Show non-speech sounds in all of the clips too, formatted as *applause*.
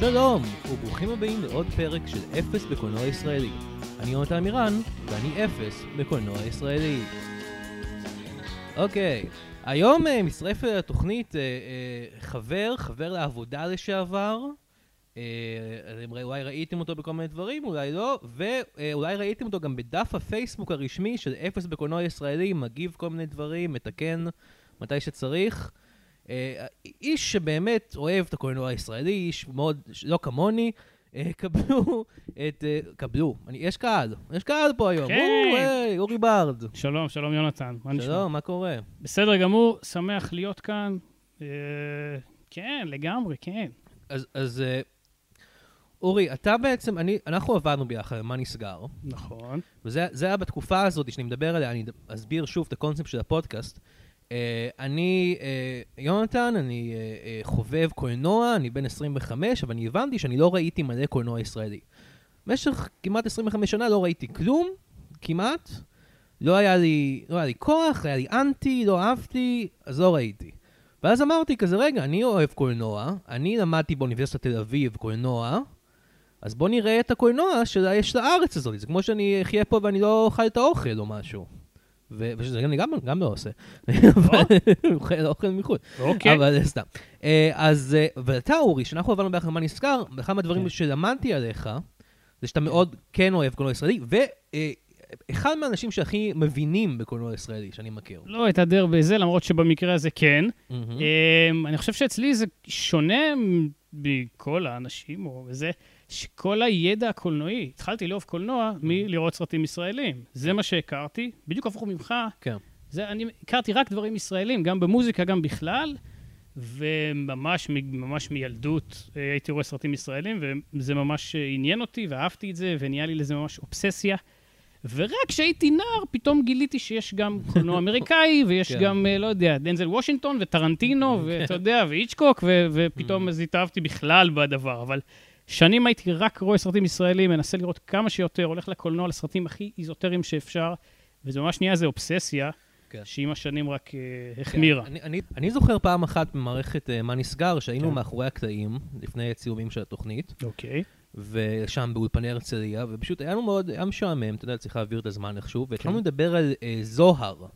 שלום, וברוכים הבאים לעוד פרק של אפס בקולנוע ישראלי. אני יונתן עמירן, ואני אפס בקולנוע ישראלי. אוקיי, היום uh, מצטרף לתוכנית uh, uh, חבר, חבר לעבודה לשעבר. Uh, אולי ראיתם אותו בכל מיני דברים, אולי לא, ואולי ראיתם אותו גם בדף הפייסבוק הרשמי של אפס בקולנוע ישראלי, מגיב כל מיני דברים, מתקן מתי שצריך. אה, איש שבאמת אוהב את הקולנוע הישראלי, איש מאוד, לא כמוני, אה, *laughs* קבלו את... אה, קבלו. אני, יש קהל, יש קהל פה היום. כן. או, היי, אורי ברד. שלום, שלום יונתן, מה נשמע? שלום, מה קורה? בסדר גמור, שמח להיות כאן. כן, לגמרי, כן. אז, אז אורי, אתה בעצם, אני, אנחנו עבדנו ביחד, מה נסגר? נכון. וזה זה היה בתקופה הזאת שאני מדבר עליה, אני אסביר שוב את הקונספט של הפודקאסט. Uh, אני uh, יונתן, אני uh, uh, חובב קולנוע, אני בן 25, אבל אני הבנתי שאני לא ראיתי מלא קולנוע ישראלי. במשך כמעט 25 שנה לא ראיתי כלום, כמעט. לא היה לי, לא היה לי כוח, היה לי אנטי, לא אהבתי, אז לא ראיתי. ואז אמרתי כזה, רגע, אני אוהב קולנוע, אני למדתי באוניברסיטת תל אביב קולנוע, אז בוא נראה את הקולנוע שיש לארץ הזאת. זה כמו שאני אחיה פה ואני לא אוכל את האוכל או משהו. ושזה אני גם, גם לא עושה. *laughs* אוכל אוכל מחו"ל. אוקיי. אבל סתם. אה, אז, אה, ואתה אורי, שאנחנו עברנו ביחד מה נזכר, אחד מהדברים כן. שלמדתי עליך, זה שאתה מאוד כן אוהב קולנוע ישראלי, ואחד מהאנשים שהכי מבינים בקולנוע ישראלי שאני מכיר. לא אתהדר בזה, למרות שבמקרה הזה כן. אמ, אני חושב שאצלי זה שונה מכל האנשים, או זה, שכל הידע הקולנועי, התחלתי לאהוב קולנוע מלראות סרטים ישראלים. זה מה שהכרתי, בדיוק הפוך ממך. כן. זה, אני הכרתי רק דברים ישראלים, גם במוזיקה, גם בכלל, וממש ממש מילדות אה, הייתי רואה סרטים ישראלים, וזה ממש אה, עניין אותי, ואהבתי את זה, ונהיה לי לזה ממש אובססיה. ורק כשהייתי נער, פתאום גיליתי שיש גם קולנוע *laughs* אמריקאי, ויש כן. גם, אה, לא יודע, דנזל וושינגטון, וטרנטינו, *laughs* ואתה יודע, ואיצ'קוק, ופתאום אז התאהבתי בכלל בדבר. אבל שנים הייתי רק רואה סרטים ישראלים, מנסה לראות כמה שיותר, הולך לקולנוע לסרטים הכי איזוטריים שאפשר, וזה ממש נהיה איזה אובססיה, כן. שעם השנים רק אה, החמירה. כן, אני, אני, אני זוכר פעם אחת במערכת uh, מה נסגר, שהיינו כן. מאחורי הקטעים, לפני הצילומים של התוכנית, אוקיי. ושם באולפני הרצליה, ופשוט היה לנו מאוד, היה משעמם, אתה יודע, צריך להעביר את הזמן איכשהו, והתחלנו כן. לדבר על uh, זוהר,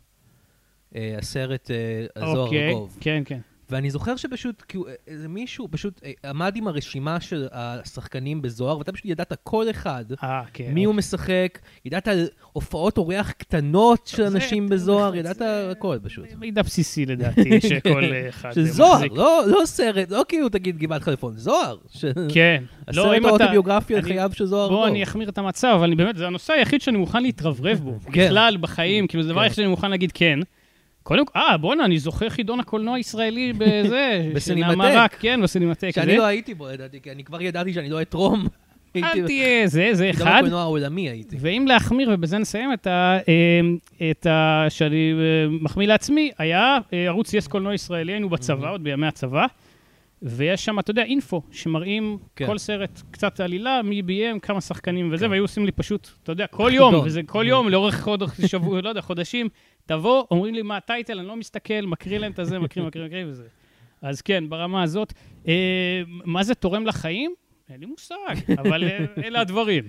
uh, הסרט uh, על זוהר אוקיי. כן, כן. ואני זוכר שפשוט, כאילו, איזה מישהו פשוט אה, עמד עם הרשימה של השחקנים בזוהר, ואתה פשוט ידעת כל אחד. אה, כן. מי הוא משחק, ידעת על הופעות אורח קטנות של זה- אנשים בזוהר, זה- ידעת זה- הכל פשוט. מידע בסיסי לדעתי, *laughs* שכל אה, אחד של אה, זוהר. לא, לא סרט, לא כאילו תגיד גבעת חלפון, זוהר. ש- כן. לא, הסרט אתה... האוטוביוגרפי על חייו של זוהר. בוא, ארגוב. אני אחמיר את המצב, אבל אני באמת, זה הנושא היחיד שאני מוכן להתרברב בו. כן. בכלל, בחיים, כאילו, זה הדבר כן. היחיד שאני מוכן להגיד כן. קודם כל, אה, בואנה, אני זוכר חידון הקולנוע הישראלי *laughs* בזה. בסינמטק. רק, כן, בסינמטק. שאני. לא הייתי בו, לדעתי, כי אני כבר ידעתי שאני לא אתרום. אל תהיה, זה, זה חידון אחד. הקולנוע העולמי הייתי. ואם להחמיר, ובזה נסיים את ה... אה, את ה... שאני אה, מחמיא לעצמי, היה אה, ערוץ יס קולנוע ישראלי, היינו בצבא, עוד בימי הצבא, ויש שם, אתה יודע, אינפו, שמראים כן. כל סרט, קצת עלילה, מי ביים, כמה שחקנים וזה, כן. והיו עושים לי פשוט, אתה יודע, כל יום. וזה כל יום, לאורך חודש, *laughs* שבוע, לא יודע, חודשים, תבוא, אומרים לי מה הטייטל, אני לא מסתכל, מקריא להם את הזה, מקריא, מקריא, מקריא, וזה. אז כן, ברמה הזאת. אה, מה זה תורם לחיים? אין לי מושג, אבל אה, אלה הדברים.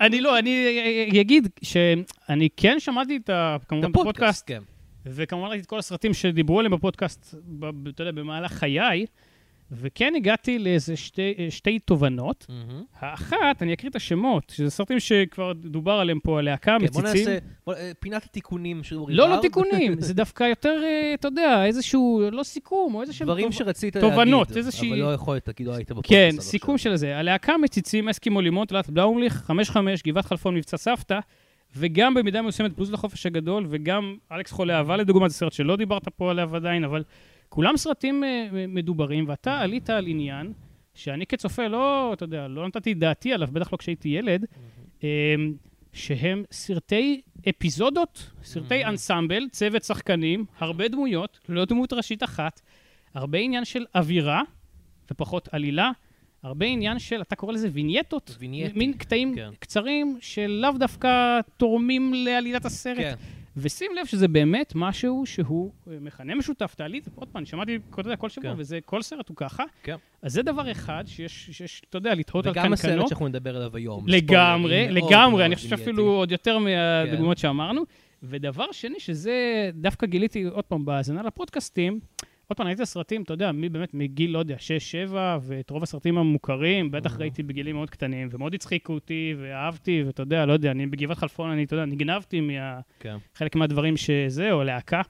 אני לא, אני אה, אגיד שאני כן שמעתי את ה... כמובן את הפודקאסט, כן. וכמובן ראיתי את כל הסרטים שדיברו עליהם בפודקאסט, אתה יודע, במהלך חיי, וכן הגעתי לאיזה שתי, אה, שתי תובנות. מהמם. האחת, אני אקריא את השמות, שזה סרטים שכבר דובר עליהם פה, הלהקה, כן, בוא מציצים. נעשה, בוא- אה, פינת התיקונים של אורי לא, לא. תיקונים, זה דווקא יותר, אה, אתה יודע, איזשהו, לא סיכום, או איזה שהם... דברים טוב- שרצית תובנות, להגיד, איזושהי- אבל לא יכולת, כי לא היית בפודקאסט. כן, סיכום. של זה. הלהקה מציצים, אסקימו לימון, תלת בלאומליך, 5-5, גבעת חלפון, מבצע סבתא, וגם במידה מסוימת בלוז לחופש הגדול, וגם אלכס חולה אהבה לדוגמה, זה סרט שלא דיברת פה עליו עדיין, אבל כולם סרטים אה, מדוברים, ואתה עלית על עניין שאני כצופה לא, אתה יודע, לא נתתי דעתי עליו, בטח לא כשהייתי ילד, אה, שהם סרטי אפיזודות, סרטי אנסמבל, צוות שחקנים, הרבה דמויות, לא דמות ראשית אחת, הרבה עניין של אווירה ופחות עלילה, הרבה עניין של, אתה קורא לזה וינייטות, וינייטים, מין קטעים כן. קצרים שלאו דווקא תורמים לעלילת הסרט. כן. ושים לב שזה באמת משהו שהוא אה, מכנה משותף. תעלי את זה, עוד פעם, שמעתי, יודע, כל שבוע, כן. וזה, כל סרט הוא ככה. כן. אז זה דבר אחד שיש, שיש, אתה יודע, לתהות על וגם הסרט קנקנו. שאנחנו נדבר עליו היום. לגמרי, לגמרי, אני חושב. שאפילו עוד יותר מהדוגמאות כן. שאמרנו. ודבר שני, שזה דווקא גיליתי עוד פעם בהאזנה לפודקאסטים, עוד פעם, ראיתי את הסרטים, אתה יודע, מי באמת מגיל, לא יודע, 6-7, ואת רוב הסרטים המוכרים, בטח. ראיתי בגילים מאוד קטנים, ומאוד הצחיקו אותי, ואהבתי, ואתה יודע, לא יודע, אני בגבעת חלפון, אני, אתה יודע, נגנבתי כן. מחלק מהדברים שזה, או להקה.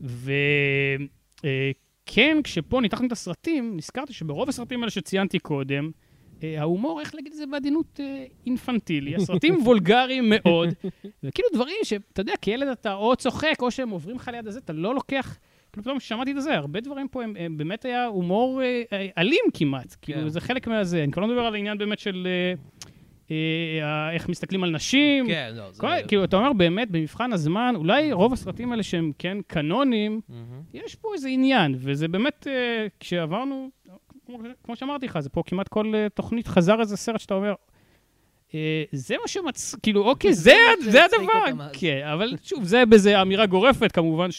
וכן, כשפה ניתחנו את הסרטים, נזכרתי שברוב הסרטים האלה שציינתי קודם, אה, ההומור, איך להגיד את זה בעדינות אה, אינפנטילי, הסרטים *laughs* וולגריים מאוד, וכאילו דברים שאתה יודע, כילד אתה או צוחק, או שהם עוברים לך ליד הזה, אתה לא לוקח... כאילו, פתאום שמעתי את זה, הרבה דברים פה הם, הם באמת היה הומור אה, אה, אלים כמעט. כאילו, זה חלק מהזה. אני כבר לא מדבר על העניין באמת של אה, אה, איך מסתכלים על נשים. כן, לא, זה... כל, כאילו, אתה אומר באמת, במבחן הזמן, אולי רוב הסרטים האלה שהם כן קנונים, מהמם. יש פה איזה עניין, וזה באמת, אה, כשעברנו, כמו, כמו שאמרתי לך, זה פה כמעט כל אה, תוכנית חזר איזה סרט שאתה אומר, זה מה שמצ... כאילו, אוקיי, זה, זה זה הדבר. אז. כן, אבל שוב, זה באיזה אמירה גורפת, כמובן כן.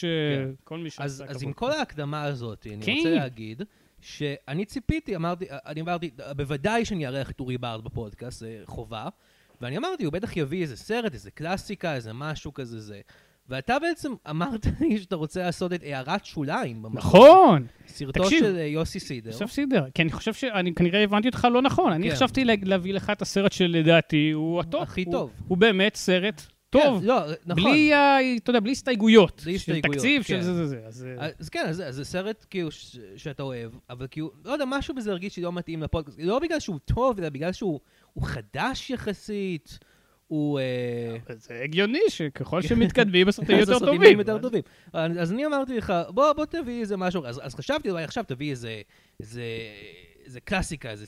שכל מי אז, שעשה אז כבוד. עם כל ההקדמה הזאת, אני כן. רוצה להגיד שאני ציפיתי, אמרתי, אני אמרתי, בוודאי שאני אארח את אורי בארד בפודקאסט, זה חובה, ואני אמרתי, הוא בטח יביא איזה סרט, איזה קלאסיקה, איזה משהו כזה זה. ואתה בעצם אמרת *laughs* לי שאתה רוצה לעשות את הערת שוליים. במקום. נכון, סרטו תקשיב. של אה, יוסי סידר. יוסף סידר. כי אני חושב שאני כנראה הבנתי אותך לא נכון. אני כן. חשבתי לה- להביא לך את הסרט שלדעתי הוא הטוב. הכי הוא- טוב. הוא באמת סרט טוב. כן, לא, נכון. בלי, אתה יודע, בלי הסתייגויות. בלי של הסתייגויות, תקציב, כן. של זה, זה, זה. אז, אה, אז כן, אז, אז זה סרט כאילו ש, שאתה אוהב, אבל כאילו, לא יודע, משהו בזה הרגיש לי לא מתאים לפודקאסט. לא בגלל שהוא טוב, אלא בגלל שהוא הוא חדש יחסית, הוא... אה, זה הגיוני שככל שמתקדמים, הסרטים *laughs* יותר הסרטים טובים. נהיים יותר טובים. אז, אני אמרתי לך, בוא, בוא תביא איזה משהו, אז, אז חשבתי, אולי עכשיו תביא איזה, איזה, איזה קלאסיקה, איזה,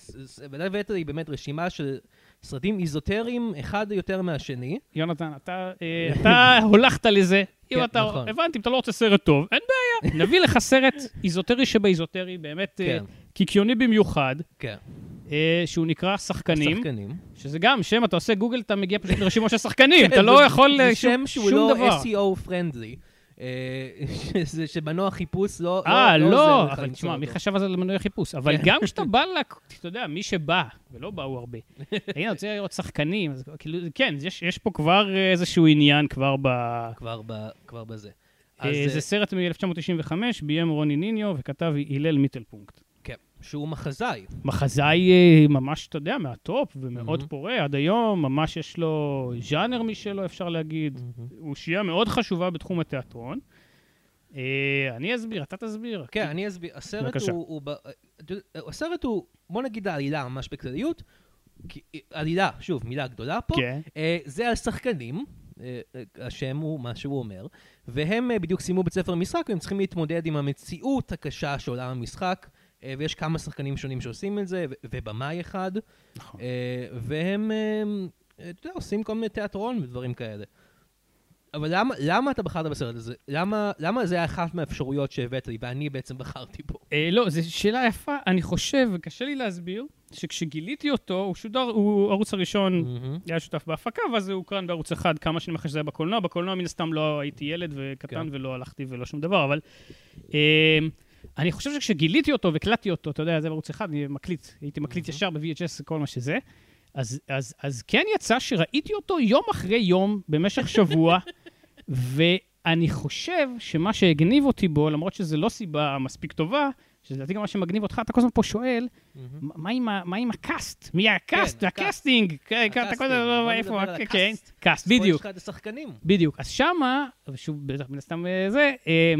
והבאת לי באמת רשימה של סרטים איזוטריים, אחד יותר מהשני. יונתן, אתה, אה, אתה הולכת לזה. אם כן, אתה, נכון. הבנתי, אם אתה לא רוצה סרט טוב, אין בעיה. נביא לך סרט איזוטרי שבאיזוטרי, באמת אה, כן, קיקיוני במיוחד, כן. אה, שהוא נקרא שחקנים, שחקנים. שזה גם שם, אתה עושה גוגל, אתה מגיע פשוט לרשימות של שחקנים, *laughs* אתה כן, לא זה- יכול... זה אה, שם שום- שהוא שום לא דבר. SEO friendly. אה, *laughs* שזה- שמנוע חיפוש לא אה, לא לא, אבל תשמע, מי. חשב על זה למנועי חיפוש? אבל כן. גם כשאתה *laughs* בא, לק- אתה יודע, מי שבא, ולא באו הרבה, הנה, אני רוצה לראות שחקנים, אז כאילו, כן, יש יש פה כבר איזשהו עניין. כבר ב- כבר בזה. אה, אז, אה, זה סרט מ-1995, ביים רוני ניניו וכתב הלל מיטלפונקט. כן, שהוא מחזאי. מחזאי אה, ממש, אתה יודע, מהטופ ומאוד מהמם. פורה עד היום, ממש יש לו ז'אנר משלו, אפשר להגיד. אושייה מאוד חשובה בתחום התיאטרון. אה, אני אסביר, אתה תסביר. כן, אני אסביר. הסרט. הוא... הוא הסרט הוא, בוא נגיד העלילה ממש בכלליות. עלילה, שוב, מילה גדולה פה. כן. אה, זה על שחקנים, אה, אה, השם הוא מה שהוא אומר, והם אה, בדיוק סיימו בית ספר משחק, והם צריכים להתמודד עם המציאות הקשה של עולם המשחק, אה, ויש כמה שחקנים שונים שעושים את זה, ובמאי אחד, נכון. אה, והם, אה, אתה יודע, עושים כל מיני תיאטרון ודברים כאלה. אבל למה, למה אתה בחרת בסרט הזה? למה, למה זה היה אחת מהאפשרויות שהבאת לי, ואני בעצם בחרתי בו? אה, לא, זו שאלה יפה. אני חושב, וקשה לי להסביר, שכשגיליתי אותו, הוא שודר, הוא הערוץ הראשון, מהמם. היה שותף בהפקה, ואז הוא הוקרן בערוץ אחד, כמה שנים אחרי שזה היה בקולנוע. בקולנוע מן הסתם לא הייתי ילד וקטן כן. ולא הלכתי ולא שום דבר, אבל... אה, אני חושב שכשגיליתי אותו והקלטתי אותו, אתה יודע, זה בערוץ אחד, אני מקליט, הייתי מקליט מהמם. ישר ב-VHS, כל מה שזה. אז, אז, אז כן יצא שראיתי אותו יום אחרי יום, במשך שבוע, *laughs* ואני חושב שמה שהגניב אותי בו, למרות שזו לא סיבה מספיק טובה, שלדעתי גם מה שמגניב אותך, אתה כל הזמן פה שואל. מה- עם הקאסט? מי הקאסט? כן, והקאסטינג? כן, אתה הקאסטינג, כל הזמן, בוא איפה? כן, הקאסט. קאסט, פה יש בדיוק. לך את השחקנים. בדיוק. אז שמה, ושוב, בטח מן הסתם אה, זה, אה,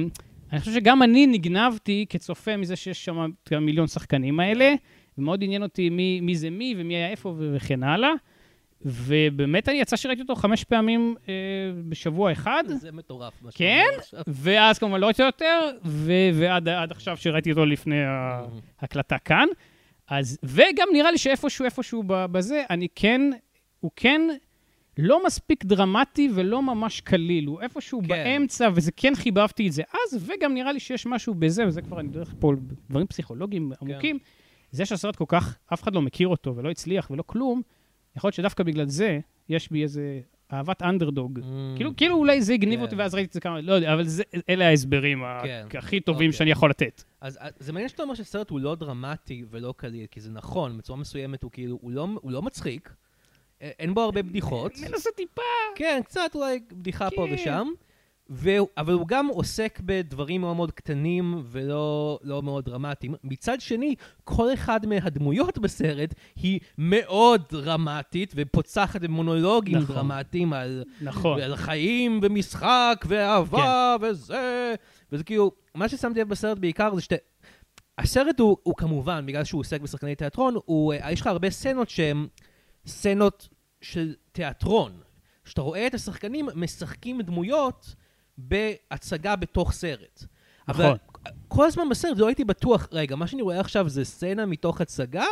אני חושב שגם אני נגנבתי כצופה מזה שיש שם את המיליון שחקנים האלה, ומאוד עניין אותי מי, זה מי ומי היה איפה וכן הלאה. ובאמת אני יצא שראיתי אותו חמש פעמים אה, בשבוע אחד, זה מטורף. כן? ואז כמובן לא ראיתי יותר, ו- ועד עד עכשיו שראיתי אותו לפני ההקלטה כאן. אז, וגם נראה לי שאיפשהו, איפשהו בזה, אני כן, הוא כן לא מספיק דרמטי ולא ממש קליל, הוא איפשהו כן. כן. באמצע, וזה כן חיבבתי את זה אז, וגם נראה לי שיש משהו בזה, וזה כבר, אני דרך פה דברים פסיכולוגיים עמוקים, זה שהסרט כל כך, אף אחד לא מכיר אותו ולא הצליח ולא כלום, יכול להיות שדווקא בגלל זה, יש בי איזה אהבת אנדרדוג. Mm, כאילו, כאילו אולי זה הגניב כן. אותי ואז ראיתי את זה כמה, לא יודע, אבל זה, אלה ההסברים כן. הכי טובים אוקיי. שאני יכול לתת. אז אז זה מעניין שאתה אומר שהסרט הוא לא דרמטי ולא קליל, כי זה נכון, בצורה מסוימת הוא כאילו, הוא לא, הוא לא מצחיק, אין בו הרבה בדיחות. מנסה טיפה. כן, קצת אולי בדיחה פה כן. ושם. ו... אבל הוא גם עוסק בדברים מאוד מאוד קטנים ולא לא מאוד דרמטיים. מצד שני, כל אחד מהדמויות בסרט היא מאוד דרמטית ופוצחת במונולוגים נכון. דרמטיים על, נכון. על חיים ומשחק ואהבה וזה. וזה כאילו, מה ששמתי לב בסרט בעיקר זה שאתה... הסרט הוא, הוא כמובן, בגלל שהוא עוסק בשחקני תיאטרון, הוא, אה, יש לך הרבה סצנות שהן סצנות של תיאטרון. שאתה רואה את השחקנים משחקים דמויות בהצגה בתוך סרט. אבל נכון. כל הזמן בסרט לא הייתי בטוח, רגע, מה שאני רואה עכשיו זה סצנה מתוך הצגה,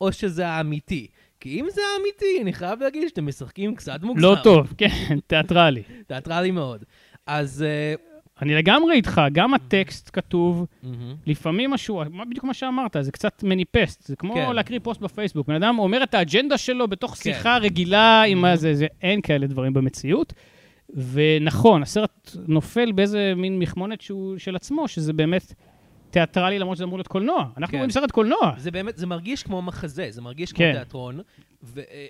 או שזה האמיתי? כי אם זה האמיתי, אני חייב להגיד שאתם משחקים קצת מוגזם. לא טוב, כן, *laughs* תיאטרלי. תיאטרלי מאוד. אז... אה, אני לגמרי איתך, גם הטקסט כתוב. לפעמים משהו, מה בדיוק מה שאמרת, זה קצת מניפסט, זה כמו כן. להקריא פוסט בפייסבוק. בן אדם אומר את האג'נדה שלו בתוך כן. שיחה רגילה עם הזה, זה, אין כאלה דברים במציאות. ונכון, הסרט נופל באיזה מין מכמונת שהוא של עצמו, שזה באמת תיאטרלי, למרות שזה אמור להיות קולנוע. אנחנו כן. רואים סרט קולנוע. זה באמת, זה מרגיש כמו מחזה, זה מרגיש כמו כן. תיאטרון,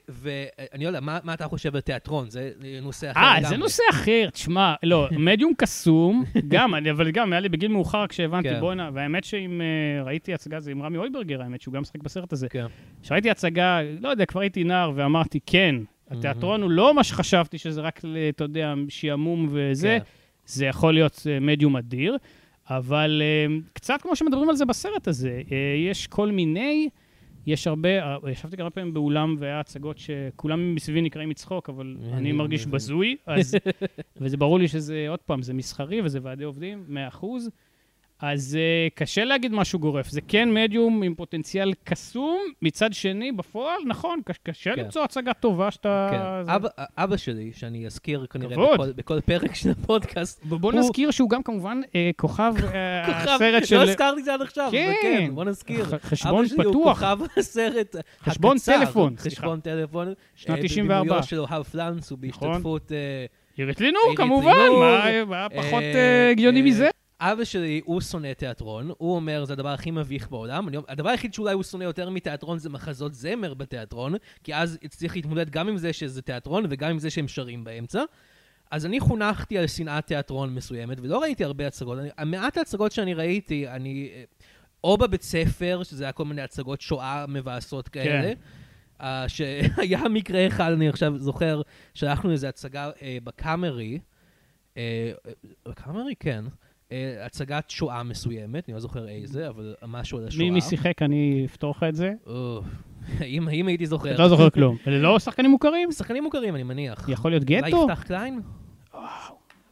ואני לא יודע, מה מה אתה חושב על תיאטרון? זה נושא אחר אה. זה נושא אחר, תשמע, לא, *laughs* מדיום קסום, גם, אני- אבל גם, היה לי בגיל מאוחר כשהבנתי, כן. בואנה, והאמת שאם אה, ראיתי הצגה, זה עם רמי אויברגר, האמת, שהוא גם משחק בסרט הזה. כן. כשראיתי הצגה, לא יודע, כבר הייתי נער, ואמרתי, כן, התיאטרון הוא לא מה שחשבתי, שזה רק, ל- אתה יודע, שעמום וזה, כן. זה יכול להיות אה, מדיום אדיר, אבל אה, קצת כמו שמדברים על זה בסרט הזה, אה, יש כל מיני, יש הרבה, אה, ישבתי כמה פעמים באולם והיה הצגות שכולם מסביבי נקראים מצחוק, אבל אני מרגיש. בזוי, אז, *laughs* וזה ברור לי שזה, עוד פעם, זה מסחרי וזה ועדי עובדים, 100%. אז uh, קשה להגיד משהו גורף. זה כן מדיום עם פוטנציאל קסום, מצד שני, בפועל, נכון, קש, קשה כן. למצוא הצגה טובה שאתה... כן. זה- אבא- אבא שלי, שאני אזכיר כנראה כבוד. בכל- בכל פרק של הפודקאסט, בוא הוא- נזכיר שהוא גם כמובן אה, כוכב אה, *laughs* כוכב, הסרט של... לא הזכרתי את זה עד עכשיו, אבל כן. כן, בוא נזכיר. ח- חשבון אבא שלי הוא פתוח. כוכב הסרט חשבון הקצר, טלפון, סליחה. חשבון טלפון. שנת אה, 94. בבימויו של אוהב פלנס ובהשתתפות... אה, עירית לינור, כמובן, מה מה פחות אה, הגיוני מזה? אבא שלי, הוא שונא תיאטרון, הוא אומר, זה הדבר הכי מביך בעולם. אני, הדבר היחיד שאולי הוא שונא יותר מתיאטרון זה מחזות זמר בתיאטרון, כי אז צריך להתמודד גם עם זה שזה תיאטרון וגם עם זה שהם שרים באמצע. אז אני חונכתי על שנאת תיאטרון מסוימת, ולא ראיתי הרבה הצגות. אני, המעט ההצגות שאני ראיתי, אני... אה, או בבית ספר, שזה היה כל מיני הצגות שואה מבאסות כאלה. כן. Uh, שהיה מקרה אחד, אני עכשיו זוכר, שלחנו איזו הצגה uh, בקאמרי, uh, בקאמרי, כן, הצגת שואה מסוימת, אני לא זוכר איזה, אבל משהו על השואה. מי שיחק, אני אפתור לך את זה. *laughs* אם, הייתי זוכר. אתה לא זוכר כלום. אלה לא שחקנים מוכרים? שחקנים מוכרים, אני מניח. יכול להיות אולי גטו? יפתח קליין?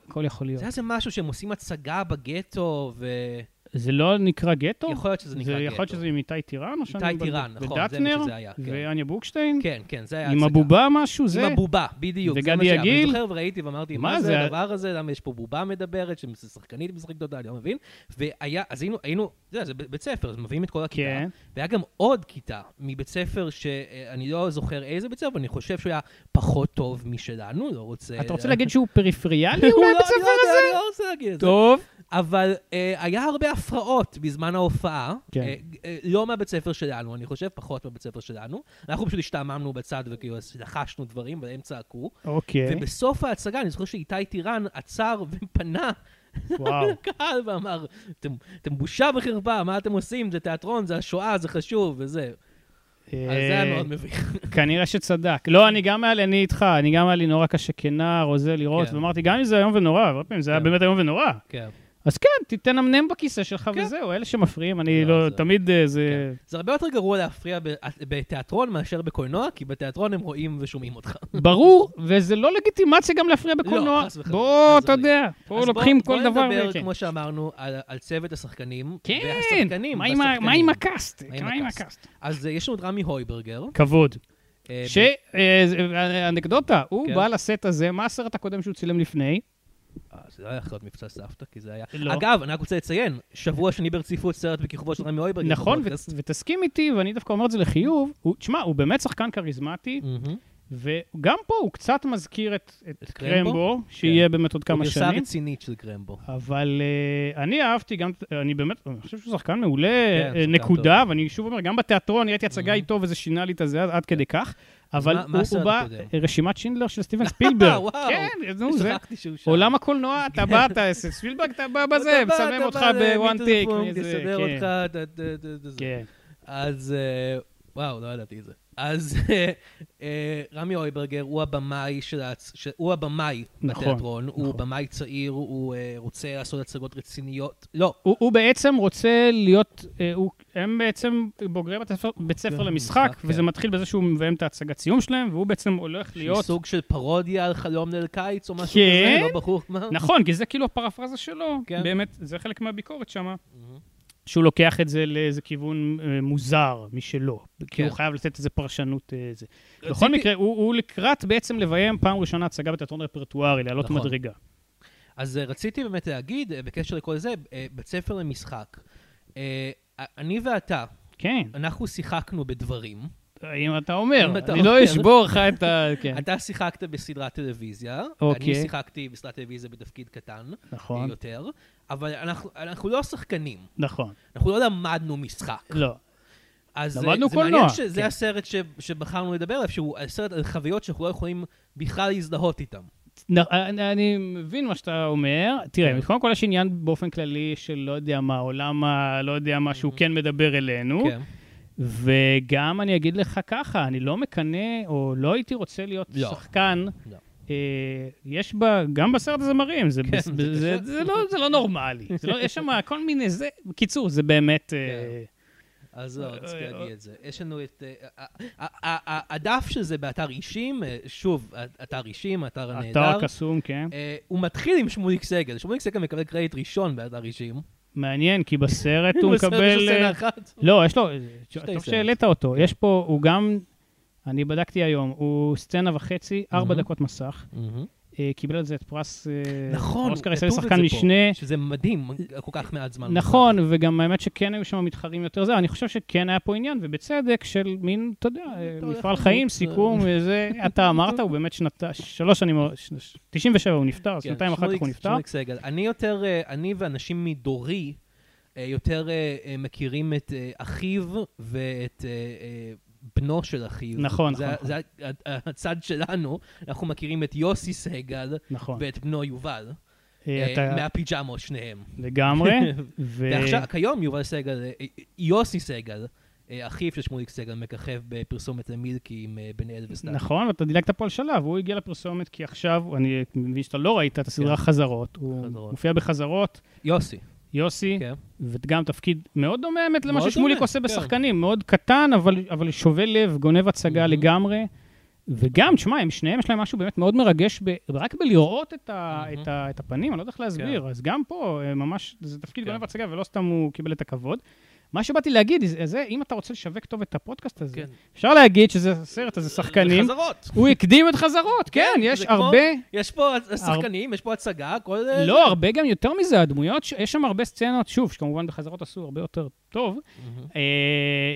הכל יכול להיות. זה איזה משהו שהם עושים הצגה בגטו, ויכול זה לא נקרא גטו? להיות שזה נקרא זה גטו. יכול להיות שזה עם איתי טירן? איתי? טירן, נכון, זה מה ודטנר? שזה היה, כן. ואניה בוקשטיין? כן, כן, זה היה עם. הבובה משהו? זה? עם הבובה, בדיוק. וגדי. יגיל? אני זוכר וראיתי ואמרתי, מה זה? הדבר הזה? למה יש פה בובה מדברת, ששחקנית משחקת אותה, אני לא מבין. והיה, אז היינו, היינו, אתה יודע, זה בית ספר, אז מביאים את כל הכיתה. כן. והיה גם עוד כיתה מבית ספר שאני לא זוכר איזה בית ספר, אני חושב שהוא היה פחות טוב משלנו, לא רוצה... אתה רוצה להגיד שהוא *laughs* פריפריאלי אולי בית ספר הזה? טוב. אבל אה, היה הרבה הפרעות בזמן ההופעה. כן. אה, אה, לא מהבית ספר שלנו, אני חושב, פחות מהבית ספר שלנו. אנחנו פשוט השתעממנו בצד וכאילו לחשנו דברים, והם צעקו. אוקיי. ובסוף ההצגה, אני זוכר שאיתי טירן עצר ופנה. *laughs* לקהל ואמר, אתם, אתם בושה וחרפה, מה אתם עושים? זה תיאטרון, זה השואה, זה חשוב, וזה. אז זה היה אה, מאוד מביך. *laughs* כנראה שצדק. לא, אני גם היה לי, אני איתך, אני גם היה לי נורא קשה כנער או זה לראות, כן. ואמרתי, גם אם זה איום ונורא, הרבה פעמים זה היה כן. באמת איום ונורא. כן. אז כן, תתנמנם בכיסא שלך כן. וזהו, אלה שמפריעים, אני לא, לא, זה- תמיד אה, זה... זה הרבה יותר גרוע להפריע ב- בתיאטרון מאשר בקולנוע, כי בתיאטרון הם רואים ושומעים אותך. ברור, וזה לא לגיטימציה גם להפריע בקולנוע. לא, חס וחלילה, בוא, אתה. יודע, פה אז לוקחים בוא- כל דבר. בוא נדבר, וכן. כמו שאמרנו, על, על צוות השחקנים. כן, והשחקנים מה בשחקנים. מה עם הקאסט? מה עם הקאסט? אז אה, יש לנו את רמי הויברגר. כבוד. אה, ש... אה, זה- אה, אנקדוטה, הוא כן. בא לסט הזה, מה הסרט הקודם שהוא צילם לפני? אה, זה לא היה יכול להיות מבצע סבתא, כי זה היה... לא. אגב, אני רק רוצה לציין, שבוע שני ברציפות סרט בכיכובו של רמי הויברגר. נכון, ו-. ותסכים איתי, ואני דווקא אומר את זה לחיוב, הוא- תשמע, הוא באמת שחקן כריזמטי, מהמם. וגם פה הוא קצת מזכיר את, את, את קרמבו? קרמבו, שיהיה באמת עוד כמה הוא גרסה שנים. רצינית של קרמבו. אבל uh, אני אהבתי גם, אני באמת, אני חושב שהוא שחקן מעולה, כן, uh, שחקן נקודה, ואני שוב אומר, גם בתיאטרון ראיתי הצגה Mhm. איתו וזה שינה לי את הזה עד- כדי כך, אבל מה- מה הוא- הוא הסרט בא? אה, רשימת שינדלר של סטיבן *laughs* ספילברג. וואו. כן, נו, זה שם. עולם הקולנוע, אתה בא, אתה, ספילברג, אתה בא בזה, מצלם אותך בוואן טייק. כן, אותך. כן. אז, אה, וואו, לא ידעתי את זה. אז *laughs* אה, רמי אויברגר הוא הבמאי של הצ... ש- הוא הבמאי נכון, בתיאטרון, הוא נכון. במאי צעיר, הוא אה, רוצה לעשות הצגות רציניות. לא, הוא, הוא בעצם רוצה להיות, אה, הוא, הם בעצם בוגרי בית ספר, למשחק, משחק, וזה כן. מתחיל בזה שהוא מביים את ההצגת סיום שלהם, והוא בעצם הולך להיות... סוג של פרודיה על חלום ליל קיץ או משהו כן. כזה, לא ברור מה. נכון, כי זה כאילו הפרפרזה שלו, כן. באמת, זה חלק מהביקורת שם. שהוא לוקח את זה לאיזה כיוון אה, מוזר משלו, כי כן. הוא חייב לתת איזה פרשנות. אה, זה. רציתי- בכל מקרה, הוא, הוא לקראת בעצם לביים פעם ראשונה הצגה בתיאטרון רפרטוארי, לעלות נכון. מדרגה. אז אה, רציתי באמת להגיד, אה, בקשר לכל זה, אה, בית ספר למשחק. אה, אני ואתה, כן, אנחנו שיחקנו בדברים. אם אתה אומר, אני לא. אשבור לך את ה... *laughs* כן, אתה שיחקת בסדרת טלוויזיה, אוקיי. אני שיחקתי בסדרת טלוויזיה בתפקיד קטן נכון, יותר, אבל אנחנו, אנחנו לא שחקנים, נכון. אנחנו לא למדנו משחק. לא, אז אה, למדנו זה מעניין שזה כן. הסרט ש, שבחרנו לדבר עליו, שהוא הסרט על חוויות שאנחנו לא יכולים בכלל להזדהות איתם. נ- אני אני מבין מה שאתה אומר. תראה, כן. קודם כל יש עניין באופן כללי של לא יודע מה, עולם ה... לא יודע מה, שהוא כן מדבר אלינו. כן. וגם אני אגיד לך ככה, אני לא מקנא, או לא הייתי רוצה להיות לא. שחקן. לא. אה, יש בה, גם בסרט הזמרים, זה, כן, בס- זה זה, קשה. *laughs* זה, לא, זה לא נורמלי. זה לא, יש שם כל מיני זה, בקיצור, זה באמת... אה, אז לא, אה, להגיד את זה. יש לנו את... הדף של זה באתר אישים, שוב, אתר אישים, אתר הנהדר. אתר קסום, כן. הוא מתחיל עם שמוליק סגל. שמוליק סגל מקבל קרדיט ראשון באתר אישים. מעניין, כי בסרט *laughs* הוא בסרט יש לו מקבל... סצנה אה, אחת. לא, יש לו, שתי טוב. שהעלית אותו. יש פה, הוא גם, אני בדקתי היום, הוא סצנה וחצי, ארבע. דקות מסך. אה, קיבל על זה את פרס אה, נכון, אוסקר ישראלי שחקן משנה. שזה מדהים, כל כך מעט זמן. נכון, וגם האמת שכן היו שם מתחרים יותר זה, אני חושב שכן היה פה עניין, ובצדק, של מין, אתה יודע, אה, מפעל חיים. סיכום, וזה, *laughs* אתה אמרת, הוא באמת שנתה, שלוש שנים, ש- ש- 97 הוא נפטר, כן, שנתיים אחר כך הוא נפטר. אני יותר, אני ואנשים מדורי, יותר מכירים את אחיו ואת בנו של אחיו. נכון, זה- נכון, זה ה- הצד שלנו, אנחנו מכירים את יוסי סגל נכון. ואת בנו יובל, אה, אה, אתה מהפיג'מות שניהם. לגמרי, *laughs* ו... ועכשיו, כיום יובל סגל, אה, יוסי סגל, אחיו של שמוליק סגל, מככב בפרסומת למילקי עם בן אל וסתיו. נכון, ואתה דילגת פה על שלב, הוא הגיע לפרסומת כי עכשיו, אני מבין שאתה לא ראית את הסדרה כן. חזרות, הוא חזרות. מופיע בחזרות, יוסי, יוסי, כן. וגם תפקיד מאוד דומה האמת למה ששמוליק עושה כן. בשחקנים, מאוד קטן, אבל, אבל שובה לב, גונב הצגה מהמם. לגמרי. וגם, תשמע, הם שניהם יש להם משהו באמת מאוד מרגש, ב, רק בלראות את, ה, מהמם. את, ה, את הפנים, אני לא יודע איך להסביר. אז גם פה, אה, ממש, זה תפקיד כן. גונב הצגה, ולא סתם הוא קיבל את הכבוד. מה שבאתי להגיד, זה, זה, אם אתה רוצה לשווק טוב את הפודקאסט הזה, כן. אפשר להגיד שזה הסרט הזה, שחקנים. חזרות. הוא הקדים את חזרות, כן, כן, יש זה כמו- הרבה, יש פה שחקנים, יש פה הצגה, כל... לא, הרבה גם יותר מזה, הדמויות, ש- יש שם הרבה סצנות, שוב, שכמובן בחזרות עשו הרבה יותר טוב, מהמם. אה,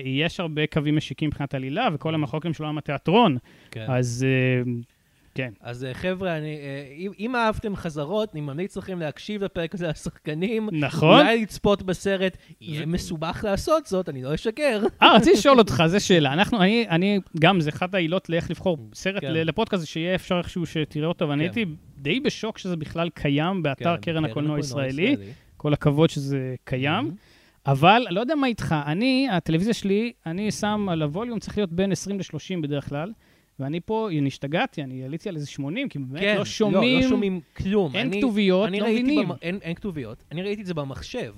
יש הרבה קווים משיקים מבחינת עלילה, וכל המחלוקת של עולם התיאטרון, כן. אז אה, כן. אז אה, חבר'ה, אני, אה, אם, אם אהבתם חזרות, אני ממליץ לכם להקשיב לפרק הזה לשחקנים. נכון. אולי לצפות בסרט. יהיה מסובך לעשות זאת, אני לא אשקר. אה, רציתי לשאול אותך, זו שאלה. אנחנו, אני, אני, גם, זה אחת העילות לאיך לבחור סרט כן. לפודקאסט, שיהיה אפשר איכשהו שתראה אותו, ואני כן. הייתי די בשוק שזה בכלל קיים באתר כן, קרן הקולנוע הישראלי. כל הכבוד שזה קיים. מהמם. אבל לא יודע מה איתך, אני, הטלוויזיה שלי, אני שם על הווליום, צריך להיות בין 20 ל-30 בדרך כלל, ואני פה, אני השתגעתי, אני עליתי על איזה 80, כי באמת כן, לא שומעים, לא שומעים כלום. אין אני- כתוביות, אני לא מבינים. במ- אין, אין כתוביות. אני ראיתי את זה במחשב.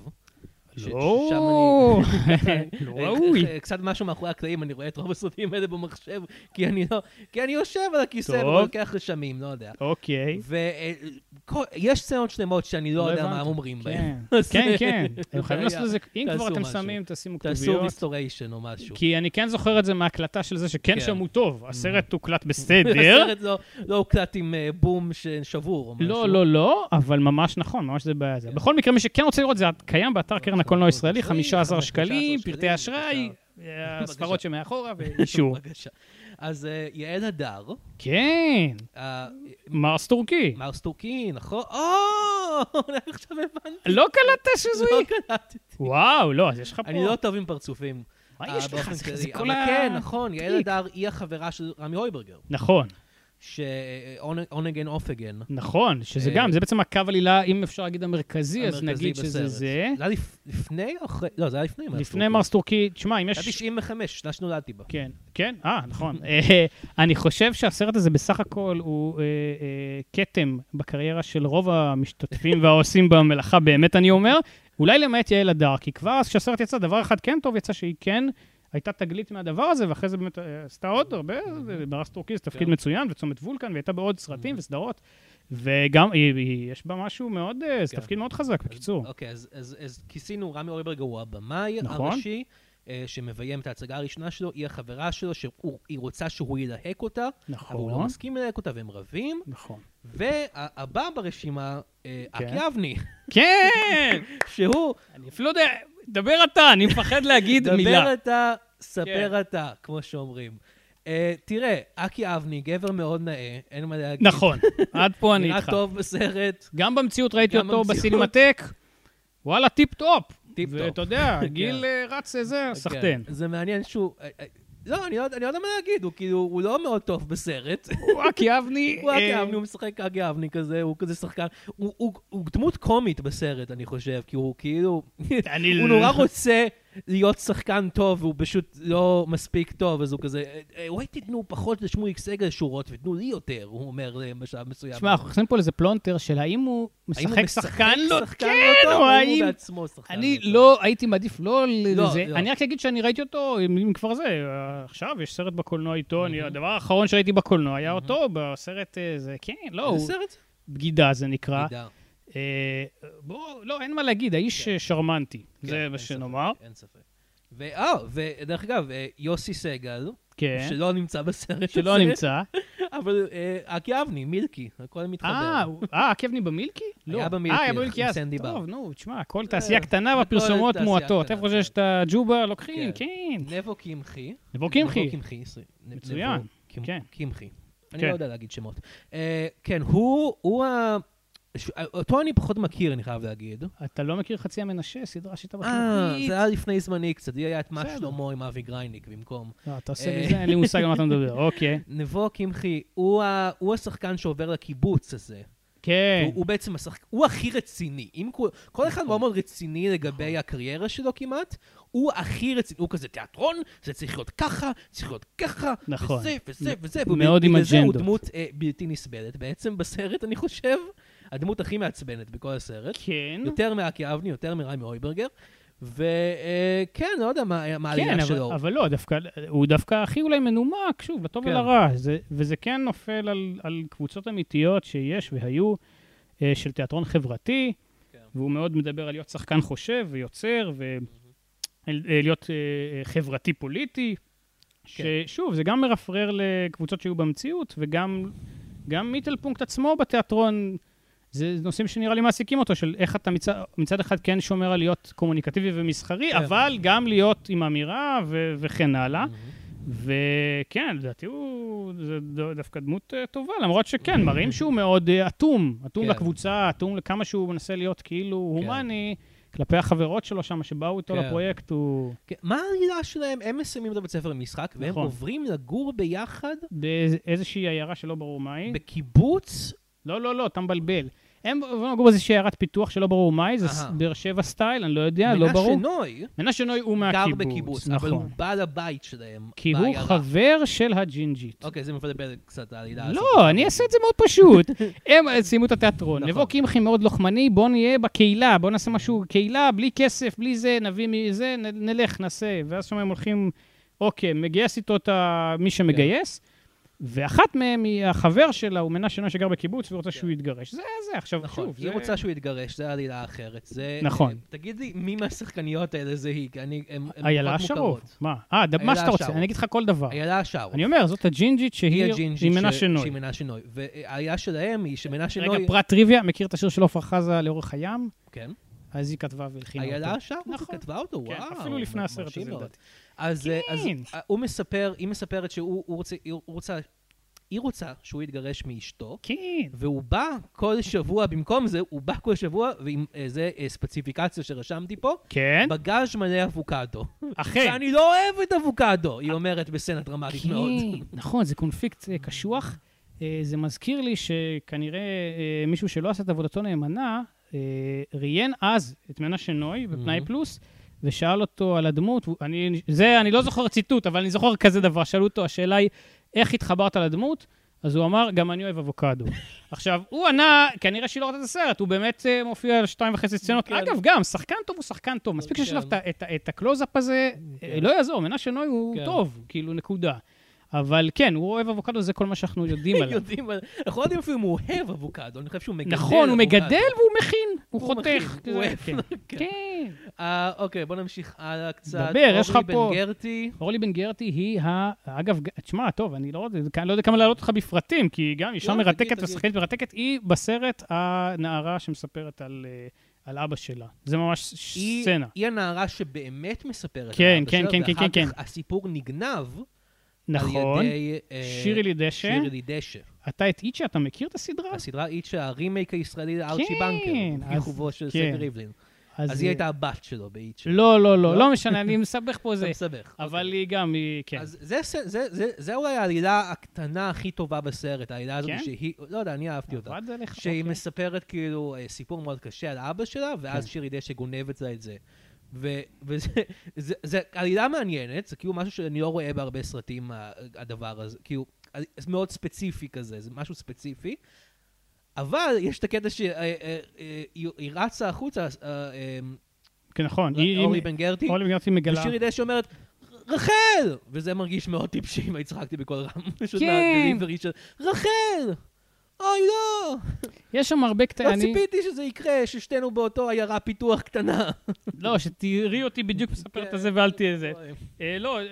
לא, *laughs* לא אני- ראוי. אה, קצת משהו מאחורי הקלעים, אני רואה את רוב הסרטים האלה במחשב, כי אני לא... כי אני יושב על הכיסא. ולוקח רשמים, לא יודע. אוקיי. ויש סצנות שלמות שאני לא לא יודע מה. הם אומרים בהן. כן, *laughs* אז, כן, אה, כן. הם חייבים לעשות את זה, אם תעשו כבר אתם. שמים, תשימו תעשו כתוביות. restoration או משהו. כי אני כן זוכר את זה מההקלטה של זה שכן כן. שמעו טוב, הסרט הוקלט *laughs* בסדר. הסרט לא- לא הוקלט עם אה, בום ששבור או משהו. לא, לא, לא, אבל ממש נכון, ממש זה בעיה. זה. בכל מקרה, מי שכן רוצה לראות, זה קיים באתר קרן הקולנוע הישראלי, 15 שקלים, פרטי אשראי, אה, הספרות שמאחורה ואישור. אז אה, יעל הדר, כן, אה, מרס טורקי. מרס טורקי, נכון? או, *laughs* עכשיו הבנתי. לא קלטת שזו לא? קלטתי. וואו, לא, אז יש לך פה... אני לא טוב עם פרצופים. מה אה, יש לך? זה כל אבל ה... כן, נכון, יעל. הדר היא החברה של רמי הויברגר. נכון, ש-on again, off again. נכון, שזה אה, גם, זה בעצם הקו עלילה, אם אפשר להגיד המרכזי, אז נגיד שזה. זה. זה היה לפ- לפני או אחרי? לא, זה היה לפני מרס לפני טורקי. מרס טורקי, תשמע, אם זה היה יש... 95, שנה שנולדתי בה. כן, כן, אה, נכון. *laughs* אה, אני חושב שהסרט הזה בסך הכל הוא אה, כתם בקריירה של רוב המשתתפים *laughs* והעושים במלאכה, באמת אני אומר. אולי למעט יעל הדר, כי כבר כשהסרט יצא, דבר אחד כן טוב יצא שהיא כן הייתה תגלית מהדבר הזה, ואחרי זה באמת אה, עשתה עוד הרבה, אה, ברס טורקי זה תפקיד כן. מצוין, וצומת וולקן, והייתה בעוד סרטים וסדרות. וגם, יש בה משהו מאוד, אה, זה כן. תפקיד מאוד חזק, בקיצור. אוקיי, אז- כיסינו, רמי הויברגר הוא הבמאי נכון. הראשי, אה, שמביים את ההצגה הראשונה שלו, היא החברה שלו, שהיא רוצה שהוא ילהק אותה, אבל הוא לא נכון, מסכים ללהק אותה, והם רבים. נכון. והבא ברשימה, אה, כן. אקי אבני, כן! *laughs* שהוא, אני אפילו לא יודע, דבר אתה, אני מפחד להגיד מילה. דבר אתה, ספר כן. אתה, כמו שאומרים. אה, תראה, אקי אבני, גבר מאוד נאה, אין מה להגיד. נכון, *laughs* עד פה אני נראה איתך. טוב בסרט, גם במציאות ראיתי גם אותו במציאות. בסינמטק, וואלה, טיפ טופ. טיפ טופ. ואתה יודע, *laughs* גיל אה, רץ איזה, סחטיין. כן, זה מעניין שהוא... אה, אה, לא, אני לא יודע לא מה להגיד, הוא כאילו, הוא לא מאוד טוב בסרט. הוא אקי אבני. *laughs* הוא אקי אה, אבני, הוא משחק אקי אבני כזה, הוא כזה שחקן. הוא- דמות קומית בסרט, אני חושב, כי הוא כאילו... אני הוא לא- נורא רוצה להיות שחקן טוב, והוא פשוט לא מספיק טוב, אז הוא כזה, "אה, אולי תיתנו פחות לשמוליק סגל שורות ותנו לי יותר, הוא אומר בשלב מסוים. תשמע, אנחנו נכנסים פה לאיזה פלונטר של האם הוא משחק שחקן לא כן, לא או האם. הוא בעצמו שחקן אני טוב? לא, הייתי מעדיף לא לזה. לא. אני רק אגיד שאני ראיתי אותו, אם כבר זה, אה, עכשיו יש סרט בקולנוע איתו. הדבר האחרון שראיתי בקולנוע היה. אותו, בסרט אה, זה, כן, לא, הוא-? בגידה זה נקרא. גידה. אה, בוא, לא, אין מה להגיד, האיש כן. אה, שרמנטי, כן, זה מה שנאמר. אין ספק. ואה, ודרך אגב, אה, יוסי סגל, כן, שלא נמצא בסרט שלא הזה, נמצא. *laughs* אבל אה, אקי אבני, מילקי, הכל מתחבר. אה, אה, קבני במילקי? היה לא. במילקי, אה, היה במילקי אז. טוב, נו, תשמע, כל תעשייה קטנה הכל והפרסומות מועטות. איפה שיש את הג'ובה, לוקחים, כן. כן. נבו קמחי. נבו קמחי. נבו קמחי. מצוין, כן. קמחי. אני כן. לא יודע להגיד שמות. כן, הוא. ש- אותו אני פחות מכיר, אני חייב להגיד. אתה לא מכיר חצי המנשה, סדרה שהייתה אה, בחינוכית? זה היה לפני זמני קצת, לי היה את מה. שלמה עם אבי גרייניק במקום. לא, אתה עושה אה. לי זה, אין לי מושג על מה אתה מדבר. *laughs* אוקיי. נבו קמחי, הוא השחקן שעובר לקיבוץ הזה. כן. הוא, הוא בעצם השחק... הוא הכי רציני. אם כל, כל אחד נכון. מאוד מאוד רציני לגבי הקריירה שלו כמעט, הוא הכי רציני. הוא כזה תיאטרון, זה צריך להיות ככה, צריך להיות ככה, נכון. וזה וזה וזה. מאוד עם ובגלל זה הוא אג'נדות. דמות אה, בלתי נסבלת בעצם בסרט, אני חושב. הדמות הכי מעצבנת בכל הסרט. כן. יותר מאקי אבני, יותר מרמי אויברגר. וכן, לא יודע מה כן, העלייה אבל, שלו. אבל לא, דווקא, הוא דווקא הכי אולי מנומק, שוב, לטוב כן. ולרע. זה, וזה כן נופל על, על קבוצות אמיתיות שיש והיו אה, של תיאטרון חברתי, כן. והוא מאוד מדבר על להיות שחקן חושב ויוצר, ולהיות אה, חברתי פוליטי, כן. ששוב, זה גם מרפרר לקבוצות שהיו במציאות, וגם גם מיטלפונקט עצמו בתיאטרון. זה נושאים שנראה לי מעסיקים אותו, של איך אתה מצד, מצד אחד כן שומר על להיות קומוניקטיבי ומסחרי, כן. אבל גם להיות עם אמירה ו- וכן הלאה. מהמם. וכן, לדעתי הוא זה דווקא דמות אה, טובה, למרות שכן, מראים שהוא מאוד אה, אטום, אטום כן. לקבוצה, אטום לכמה שהוא מנסה להיות כאילו כן. הומני, כלפי החברות שלו שם, שבאו איתו כן. לפרויקט, הוא כן, מה העלילה שלהם? הם מסיימים את הבית ספר למשחק, והם נכון. עוברים לגור ביחד באיזושהי עיירה שלא ברור מה היא. בקיבוץ לא, לא, לא, אתה מבלבל. הם לגור באיזושהי עיירת פיתוח שלא ברור מה היא, זה. באר שבע סטייל, אני לא יודע, לא ברור. מנשה נוי מנשה נוי הוא גר מהקיבוץ, בקיבוץ, אבל הוא נכון. בעל הבית שלהם כי הוא. חבר של הג'ינג'ית. אוקיי, זה מבלבל קצת העלילה הזאת. לא, אני אעשה את זה מאוד פשוט. *laughs* הם סיימו את התיאטרון. נכון. נבוא קמחי מאוד לוחמני, בוא נהיה בקהילה, בוא נעשה משהו קהילה, בלי כסף, בלי זה, נביא מזה, נלך, נעשה. ואז שם הם הולכים, אוקיי, מגייס איתו את מי שמגייס, ואחת מהם היא החבר שלה, הוא מנשה נוי שגר בקיבוץ ורוצה שהוא יתגרש. זה זה, עכשיו, נכון, שוב, היא. רוצה שהוא יתגרש, זה העלילה האחרת. זה... נכון. אה, תגיד לי, מי מהשחקניות האלה זה היא? כי אני... הן הן איילה השרוף. מוכרות. מה? אה, מה שאתה רוצה, השרוף. אני אגיד לך כל דבר. איילה השאר. אני אומר, זאת הג'ינג'ית היא שהיא היא מנשה נוי. שהיא מנשה נוי. והעלייה שלהם היא שמנשה נוי... רגע, פרט טריוויה, מכיר את השיר של עפרה חזה לאורך הים? כן. אז היא כתבה והלחינה אותו. איילה שרפוט נכון. כתבה אותו, כן, וואו. אפילו לפני הסרט הזה. לדעתי. אז אה, אז, כן. אה, הוא מספר, היא מספרת שהוא הוא רוצה, הוא רוצה, היא רוצה שהוא יתגרש מאשתו. כן. והוא בא כל שבוע, במקום זה, הוא בא כל שבוע, ועם איזה אה, ספציפיקציה שרשמתי פה, כן, בגאז' מלא אבוקדו. אכן. *laughs* ואני לא אוהבת אבוקדו, היא אומרת בסצנה דרמטית מאוד. כן, נכון, זה קונפליקט קשוח. זה מזכיר לי שכנראה אה, מישהו שלא עשה את עבודתו נאמנה, ראיין אז את מנשה נוי בפנאי Mhm. פלוס, ושאל אותו על הדמות, אני, זה, אני לא זוכר ציטוט, אבל אני זוכר כזה דבר, שאלו אותו, השאלה היא, איך התחברת לדמות? אז הוא אמר, גם אני אוהב אבוקדו. *laughs* עכשיו, הוא ענה, כנראה שהיא לא ראתה את הסרט, הוא באמת אה, מופיע על שתיים וחצי סצנות. כן. אגב, גם, שחקן טוב הוא שחקן טוב. מספיק שיש כן. עליו את את את הקלוז-אפ הזה, כן. אה, לא יעזור, מנשה נוי הוא. טוב, כאילו, נקודה. אבל כן, הוא אוהב אבוקדו, זה כל מה שאנחנו יודעים *laughs* עליו. יודעים, אנחנו לא יודעים אפילו אם הוא אוהב אבוקדו, אני חושב שהוא מגדל נכון, הוא. מגדל והוא מכין, הוא חותך. הוא אוהב. כן. *laughs* כן. כן. אה, אוקיי, בוא נמשיך הלאה קצת. דבר, יש לך אורלי פה- בן גרטי. אורלי בן גרטי היא ה... אגב, תשמע, טוב, אני לא יודע, כאן- לא יודע כמה להעלות אותך בפרטים, כי היא גם אישה לא, מרתקת ושחקנית מרתקת, היא בסרט הנערה שמספרת על, אה, על אבא שלה. זה ממש סצנה. היא הנערה שבאמת מספרת כן, על אבא כן, שלה, כן, כן, ואחר כך הסיפור נגנב נכון. על ידי... אה, שירלי דשא. שירלי דשא. אתה את איצ'ה, אתה מכיר את הסדרה? הסדרה איצ'ה, הרימייק הישראלי לארצ'י כן, בנקר, אז- בכיכובו של כן. סגר ריבלין. אז היא הייתה הבת שלו באיצ'ה. לא, לא, לא, לא? לא משנה, אני מסבך פה אתה זה. מסבך. אבל אוקיי. היא גם, היא, כן. אז זה, זה, זה, זה, זה אולי העלילה הקטנה הכי טובה בסרט, העלילה הזאת כן? שהיא, לא יודע, אני אהבתי אותה. שהיא אוקיי. מספרת כאילו אה, סיפור מאוד קשה על אבא שלה, ואז כן. שירי דשא גונבת לה את זה. ו- וזה זה, זה עלילה מעניינת, זה כאילו משהו שאני לא רואה בהרבה סרטים, הדבר הזה, כאילו, זה מאוד ספציפי כזה, זה משהו ספציפי. אבל יש את הקטע שהיא רצה החוצה, אה, אה, כן, נכון. אורלי בן גרטי, אורלי בן גרטי מגלה. ושירי דשא אומרת, רחל! וזה מרגיש מאוד טיפשי, והצחקתי בקול רם. *laughs* פשוט כן. מהדליברי של, רחל! אוי לא! יש שם הרבה לא קטעים. אני- ציפיתי שזה יקרה, ששתינו באותו עיירה פיתוח קטנה. לא, שתראי אותי בדיוק מספר את כן. זה ואל תהיה זה. אה, לא, אה,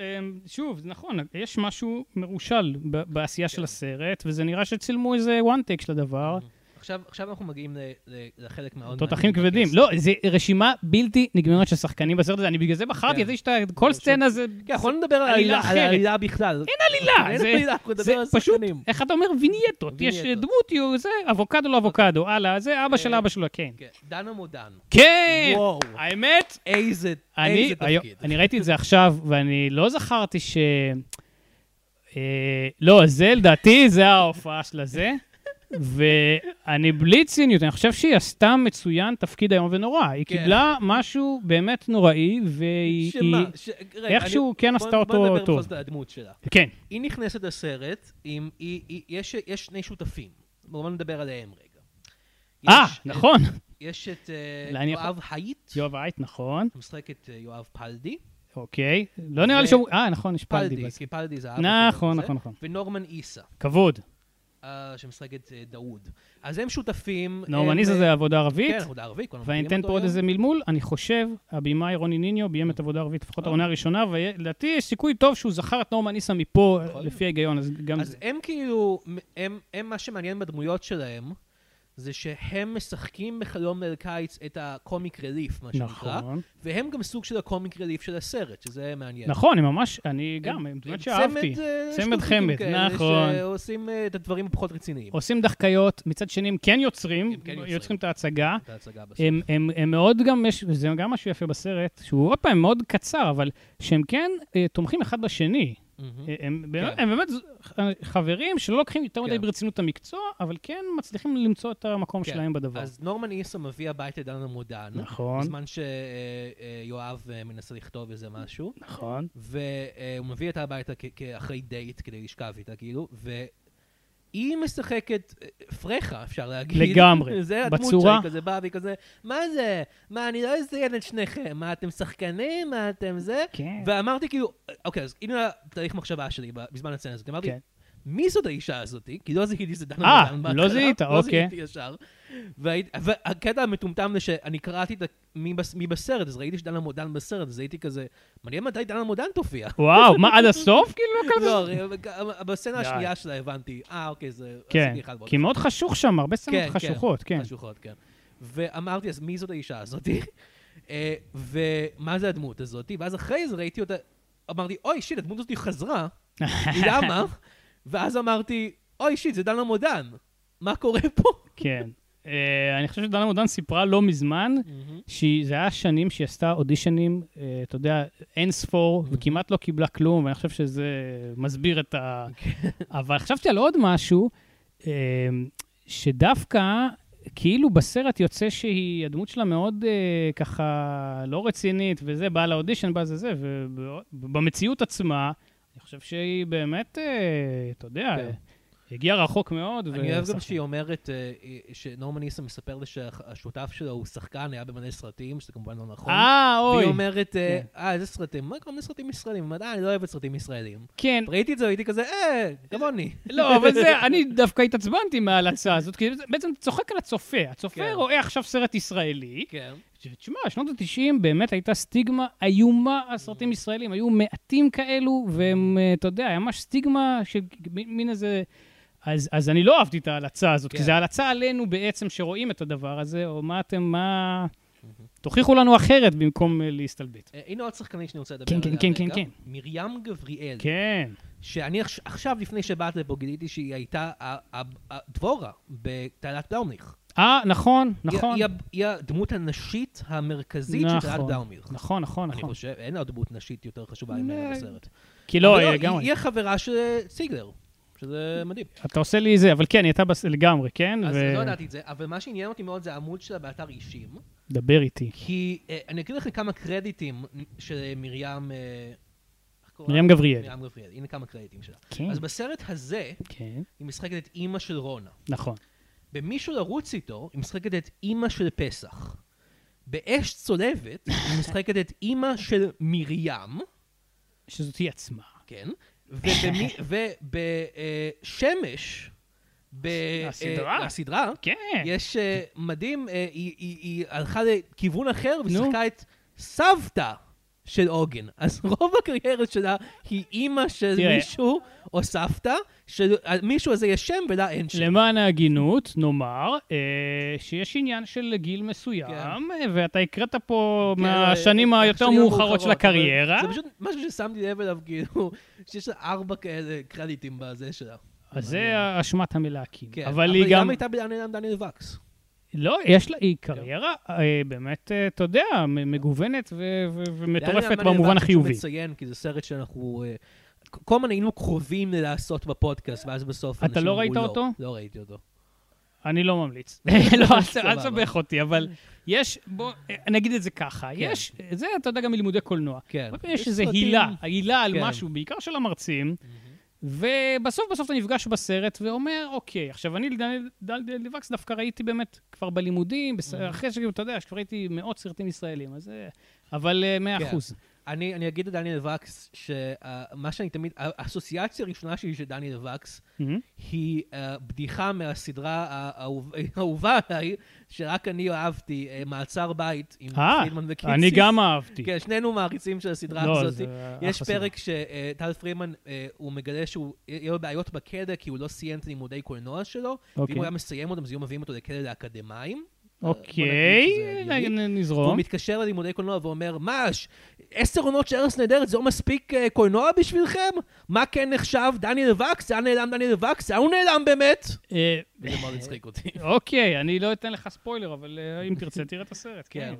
שוב, זה נכון, יש משהו מרושל בעשייה של כן. הסרט, וזה נראה שצילמו איזה one take של הדבר. עכשיו, עכשיו אנחנו מגיעים ל- ל- לחלק מאוד תותחים כבדים. לא, זה רשימה בלתי נגמרת של שחקנים בסרט הזה, אני בגלל זה בחרתי כן. את זה שאתה, כל סצנה זה כן, אנחנו לא נדבר על עלילה בכלל. אין עלילה, אין זה- עלילה, אנחנו נדבר זה על פשוט, שחקנים. איך אתה אומר? וינייטות. יש. דמות, זה, אבוקדו לא אבוקדו, הלאה, זה אבא של אה, אבא שלו, כן. כן, דנה מודן. כן! וואו, האמת, איזה תפקיד. אני ראיתי את זה עכשיו, ואני לא זכרתי ש... אה, לא, זה לדעתי, זה ההופעה של הזה. ואני בלי ציניות, אני חושב שהיא עשתה מצוין תפקיד איום ונורא. היא כן. קיבלה משהו באמת נוראי, והיא... שמה? ש- רגע, איכשהו אני- כן בוא- עשתה בוא אותו נדבר טוב. בכל זאת על הדמות שלה. כן, היא נכנסת לסרט, עם, היא, היא, יש, יש שני שותפים. בואו נדבר עליהם רגע. אה, נכון. יש את אבי יואב הייט, יואב הייט, נכון. משחק את אה, יואב פלדי. אוקיי. לא נראה לי שהוא... אה, נכון, יש פלדי. פלדי. כי פלדי זה אבא שלו. נכון, וזה, נכון, נכון. ונורמן עיסא, כבוד. אה, שמשחק את אה, דאוד. אז הם שותפים. נורמן עיסא הם, זה אה, עבודה ערבית. כן, עבודה ערבית. ואני אתן פה עוד. איזה מלמול, אני חושב, הבמאי רוני ניניו ביים את עבודה ערבית, לפחות אה. העונה הראשונה, ולדעתי יש סיכוי טוב שהוא זכר את נורמן עיסא מפה. לפי ההיגיון, אז גם אז. הם כאילו, הם מה שמעניין בדמויות שלהם, זה שהם משחקים בחלום ליל קיץ את הקומיק רליף, מה שנקרא, נכון. והם גם סוג של הקומיק רליף של הסרט, שזה מעניין. נכון, הם ממש, אני גם, הם דמות שאהבתי. צמד, אה, חמד, נכון. שעושים אה, את הדברים הפחות רציניים. עושים דחקיות, מצד שני הם כן יוצרים, הם כן יוצרים. יוצרים את ההצגה. את ההצגה. הם, הם, הם מאוד גם, יש, וזה גם משהו יפה בסרט, שהוא עוד פעם מאוד קצר, אבל שהם כן אה, תומכים אחד בשני. אה, הם, באמת- כן. ז- חברים שלא לוקחים יותר מדי כן. ברצינות את המקצוע, אבל כן מצליחים למצוא את המקום כן. שלהם בדבר. אז נורמן איסה מביא הביתה את דנה מודן, נכון, בזמן שיואב מנסה לכתוב איזה משהו, נכון. והוא מביא אותה הביתה כאחרי דייט כדי לשכב איתה, כאילו, והיא משחקת אה, פרחה, אפשר להגיד. לגמרי. *laughs* זה הדמות בצורה- שהיא כזה באה והיא כזה, מה זה? מה, אני לא אזיין את שניכם, מה, אתם שחקנים? מה, אתם זה? כן. ואמרתי כאילו, אוקיי, אז הנה התהליך מחשבה שלי בזמן הסצנה הזאת. אמרתי, כן. מי זאת האישה הזאתי? כי לא זיהיתי שזה דנה אה, מודן לא בהתחלה. זיהית, לא אוקיי. זיהיתי ישר. והקטע המטומטם זה שאני קראתי את מי בס- מי בסרט, אז ראיתי שדנה מודן בסרט, אז הייתי כזה, מעניין מתי דנה מודן תופיע. וואו, מה, עד הסוף? כאילו, לא *laughs* כזה? לא, בסצנה. השנייה שלה הבנתי, אה, אוקיי, זה... כן, כי מאוד חשוך שם, הרבה סצנות כן, כן. חשוכות, כן. חשוכות, כן. ואמרתי, אז מי זאת האישה הזאתי? *laughs* אה, ומה זה הדמות הזאתי? ואז אחרי זה ראיתי אותה, אמרתי, אוי, שיט, הדמות הזאתי חזרה, *laughs* למה? ואז אמרתי, אוי, שיט, זה דנה מודן, מה קורה פה? כן. אה, אני חושב שדנה מודן סיפרה לא מזמן, שזה היה שנים שהיא עשתה אודישנים, אה, אתה יודע, אין ספור, וכמעט לא קיבלה כלום, ואני חושב שזה מסביר את ה... אבל חשבתי על עוד משהו, אה, שדווקא, כאילו בסרט יוצא שהיא, הדמות שלה מאוד אה, ככה לא רצינית, וזה, באה לאודישן, באה זה זה, ובמציאות עצמה, אני חושב שהיא באמת, אה, אתה יודע, כן. הגיעה רחוק מאוד. אני אוהב גם. שהיא אומרת, אה, אה, שנורמן ניסה מספר לי שהשותף שלו הוא שחקן, היה במלא סרטים, שזה כמובן לא נכון. אה, אוי. והיא אומרת, אה, כן. איזה סרטים? מה כל מיני סרטים ישראלים? היא אומרת, אה, אני לא אוהבת סרטים ישראלים. כן, ראיתי את זה, הייתי כזה, אה, כמוני. לא, אבל זה, אני דווקא התעצבנתי מההלצה הזאת, כי בעצם צוחק על הצופה. הצופה כן. רואה עכשיו סרט ישראלי. כן. תשמע, שנות ה-90 באמת הייתה סטיגמה איומה על סרטים ישראלים. היו מעטים כאלו, והם, אה, אתה יודע, היה ממש סטיגמה של מין איזה... אז, אז אני לא אהבתי את ההלצה הזאת, כן. כי זה ההלצה עלינו בעצם שרואים את הדבר הזה, או מה אתם, מה... תוכיחו לנו אחרת במקום אה, להסתלבט. אה, הנה עוד שחקנית שאני רוצה לדבר כן, כן, עליה כן, רגע. כן, כן. מרים גבריאל. כן. שאני עכש- עכשיו, לפני שבאת לפה, גיליתי שהיא הייתה הדבורה בתעלת בלאומניך. אה, נכון, היא- נכון. היא ה- היא הדמות הנשית המרכזית של תעלת נכון, בלאומניך. נכון, נכון, אני נכון. חושב, אין עוד דמות נשית יותר חשובה ממנה אה, בסרט. כי לא, היא- גם... היא החברה של סיגלר, שזה מדהים. אתה עושה לי זה, אבל כן, היא הייתה בס... לגמרי, כן? אז ו- לא ידעתי את זה, אבל מה שעניין אותי מאוד זה העמוד שלה באתר אישים, דבר איתי. כי אה, אני אגיד לך כמה קרדיטים של מרים... אה, מרים? גבריאל. מרים גבריאל, הנה כמה קרדיטים שלה. כן, אז בסרט הזה, כן, היא משחקת את אימא של רונה. נכון. במישהו לרוץ איתו, היא משחקת את אימא של פסח. באש צולבת, היא *laughs* משחקת את אימא של מרים, שזאת היא עצמה. כן, *laughs* ובשמש, הסדרה? הסדרה, כן. יש אה, מדהים, אה, היא- הלכה לכיוון אחר. ושיחקה את סבתא של עוגן. אז רוב הקריירה שלה היא אימא של תראה. מישהו או סבתא, שלמישהו הזה יש שם ולה אין שם. למען ההגינות, נאמר אה, שיש עניין של גיל מסוים, כן. אה, ואתה הקראת פה כן, מהשנים אה, היותר השנים מאוחרות של אבל הקריירה. זה פשוט משהו ששמתי לב אליו, כאילו, *laughs* שיש לה ארבע כאלה קרדיטים בזה שלה. אז זה אשמת המלהקים. כן, אבל היא גם... הייתה בעניין דניאל וקס. לא, יש לה, היא קריירה אה, באמת, אה, אתה יודע, מגוונת ומטורפת במובן החיובי. חשוב לציין, כי זה סרט שאנחנו... אה, כל הזמן היינו קרובים לעשות בפודקאסט, ואז בסוף אתה אנשים לא אמרו ראית אותו? לא ראיתי אותו. אני לא ממליץ. *laughs* לא, אל תסבך אותי, אבל יש, בוא, אני אגיד את זה ככה, יש, זה אתה יודע גם מלימודי קולנוע. כן. יש איזו הילה, הילה על כן. משהו, בעיקר של המרצים, ובסוף בסוף אתה נפגש בסרט ואומר, אוקיי, עכשיו אני לדניאל דניאל וקס דווקא ראיתי באמת כבר בלימודים, בס- אחרי שכאילו, אתה יודע, שכבר ראיתי מאות סרטים ישראלים, אז... אבל אה, מאה כן. אני, אני אגיד לדניאל וקס, שמה שאני תמיד, האסוציאציה הראשונה שלי של דניאל וקס, מהמם. היא uh, בדיחה מהסדרה האהוב- האהובה עליי, שרק אני אהבתי, uh, מעצר בית עם אה, פרידמן וקיציס. אני גם אהבתי. כן, שנינו מעריצים של הסדרה לא, הזאת. זה יש. פרק שטל פרידמן, אה, הוא מגלה שהוא, יהיה לו בעיות בכלא כי הוא לא סיים את לימודי קולנוע שלו, ואם אוקיי. הוא היה מסיים אותם, אז היו מביאים אותו לכלא לאקדמאים. אוקיי, שזה הגיוני. נ- נ- והוא נזרום. מתקשר ללימודי קולנוע ואומר, מה, ש- עשר עונות של ארץ נהדרת, זה לא מספיק אה, קולנוע בשבילכם? מה כן נחשב? דניאל וקס? היה נעלם דניאל וקס? היה הוא נעלם באמת? אה, וזה מאוד הצחיק אותי. אוקיי, אני לא אתן לך ספוילר, אבל אה, אם תרצה, תראה את הסרט, כן.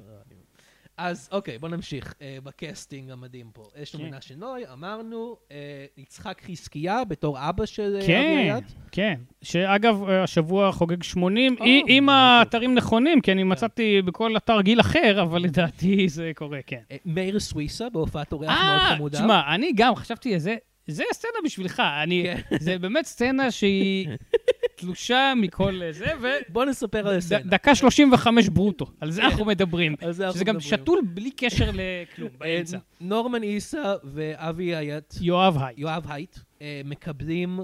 אז אוקיי, בוא נמשיך אה, בקסטינג המדהים פה. יש לנו כן. מנשה נוי, אמרנו, אה, יצחק חזקיה בתור אבא של אה, אבי כן, הייט. כן. שאגב, אה, השבוע חוגג 80, או, אי- אם מאוד האתרים נכונים, כי אני מצאתי בכל אתר גיל אחר, אבל לדעתי זה קורה, כן. אה, מאיר סוויסה בהופעת אורח מאוד אה, חמודה. תשמע, אני גם חשבתי, זה... זה סצנה בשבילך, אני, כן. זה באמת סצנה שהיא *laughs* תלושה מכל אה, זה, בוא נספר על הסצנה. ודקה 35 ברוטו, על זה אנחנו מדברים. על זה אנחנו שזה גם מדברים. שתול בלי קשר לכלום, אה, באמצע. נורמן איסה ואבי אייט, יואב היי. יואב הייט, אה, מקבלים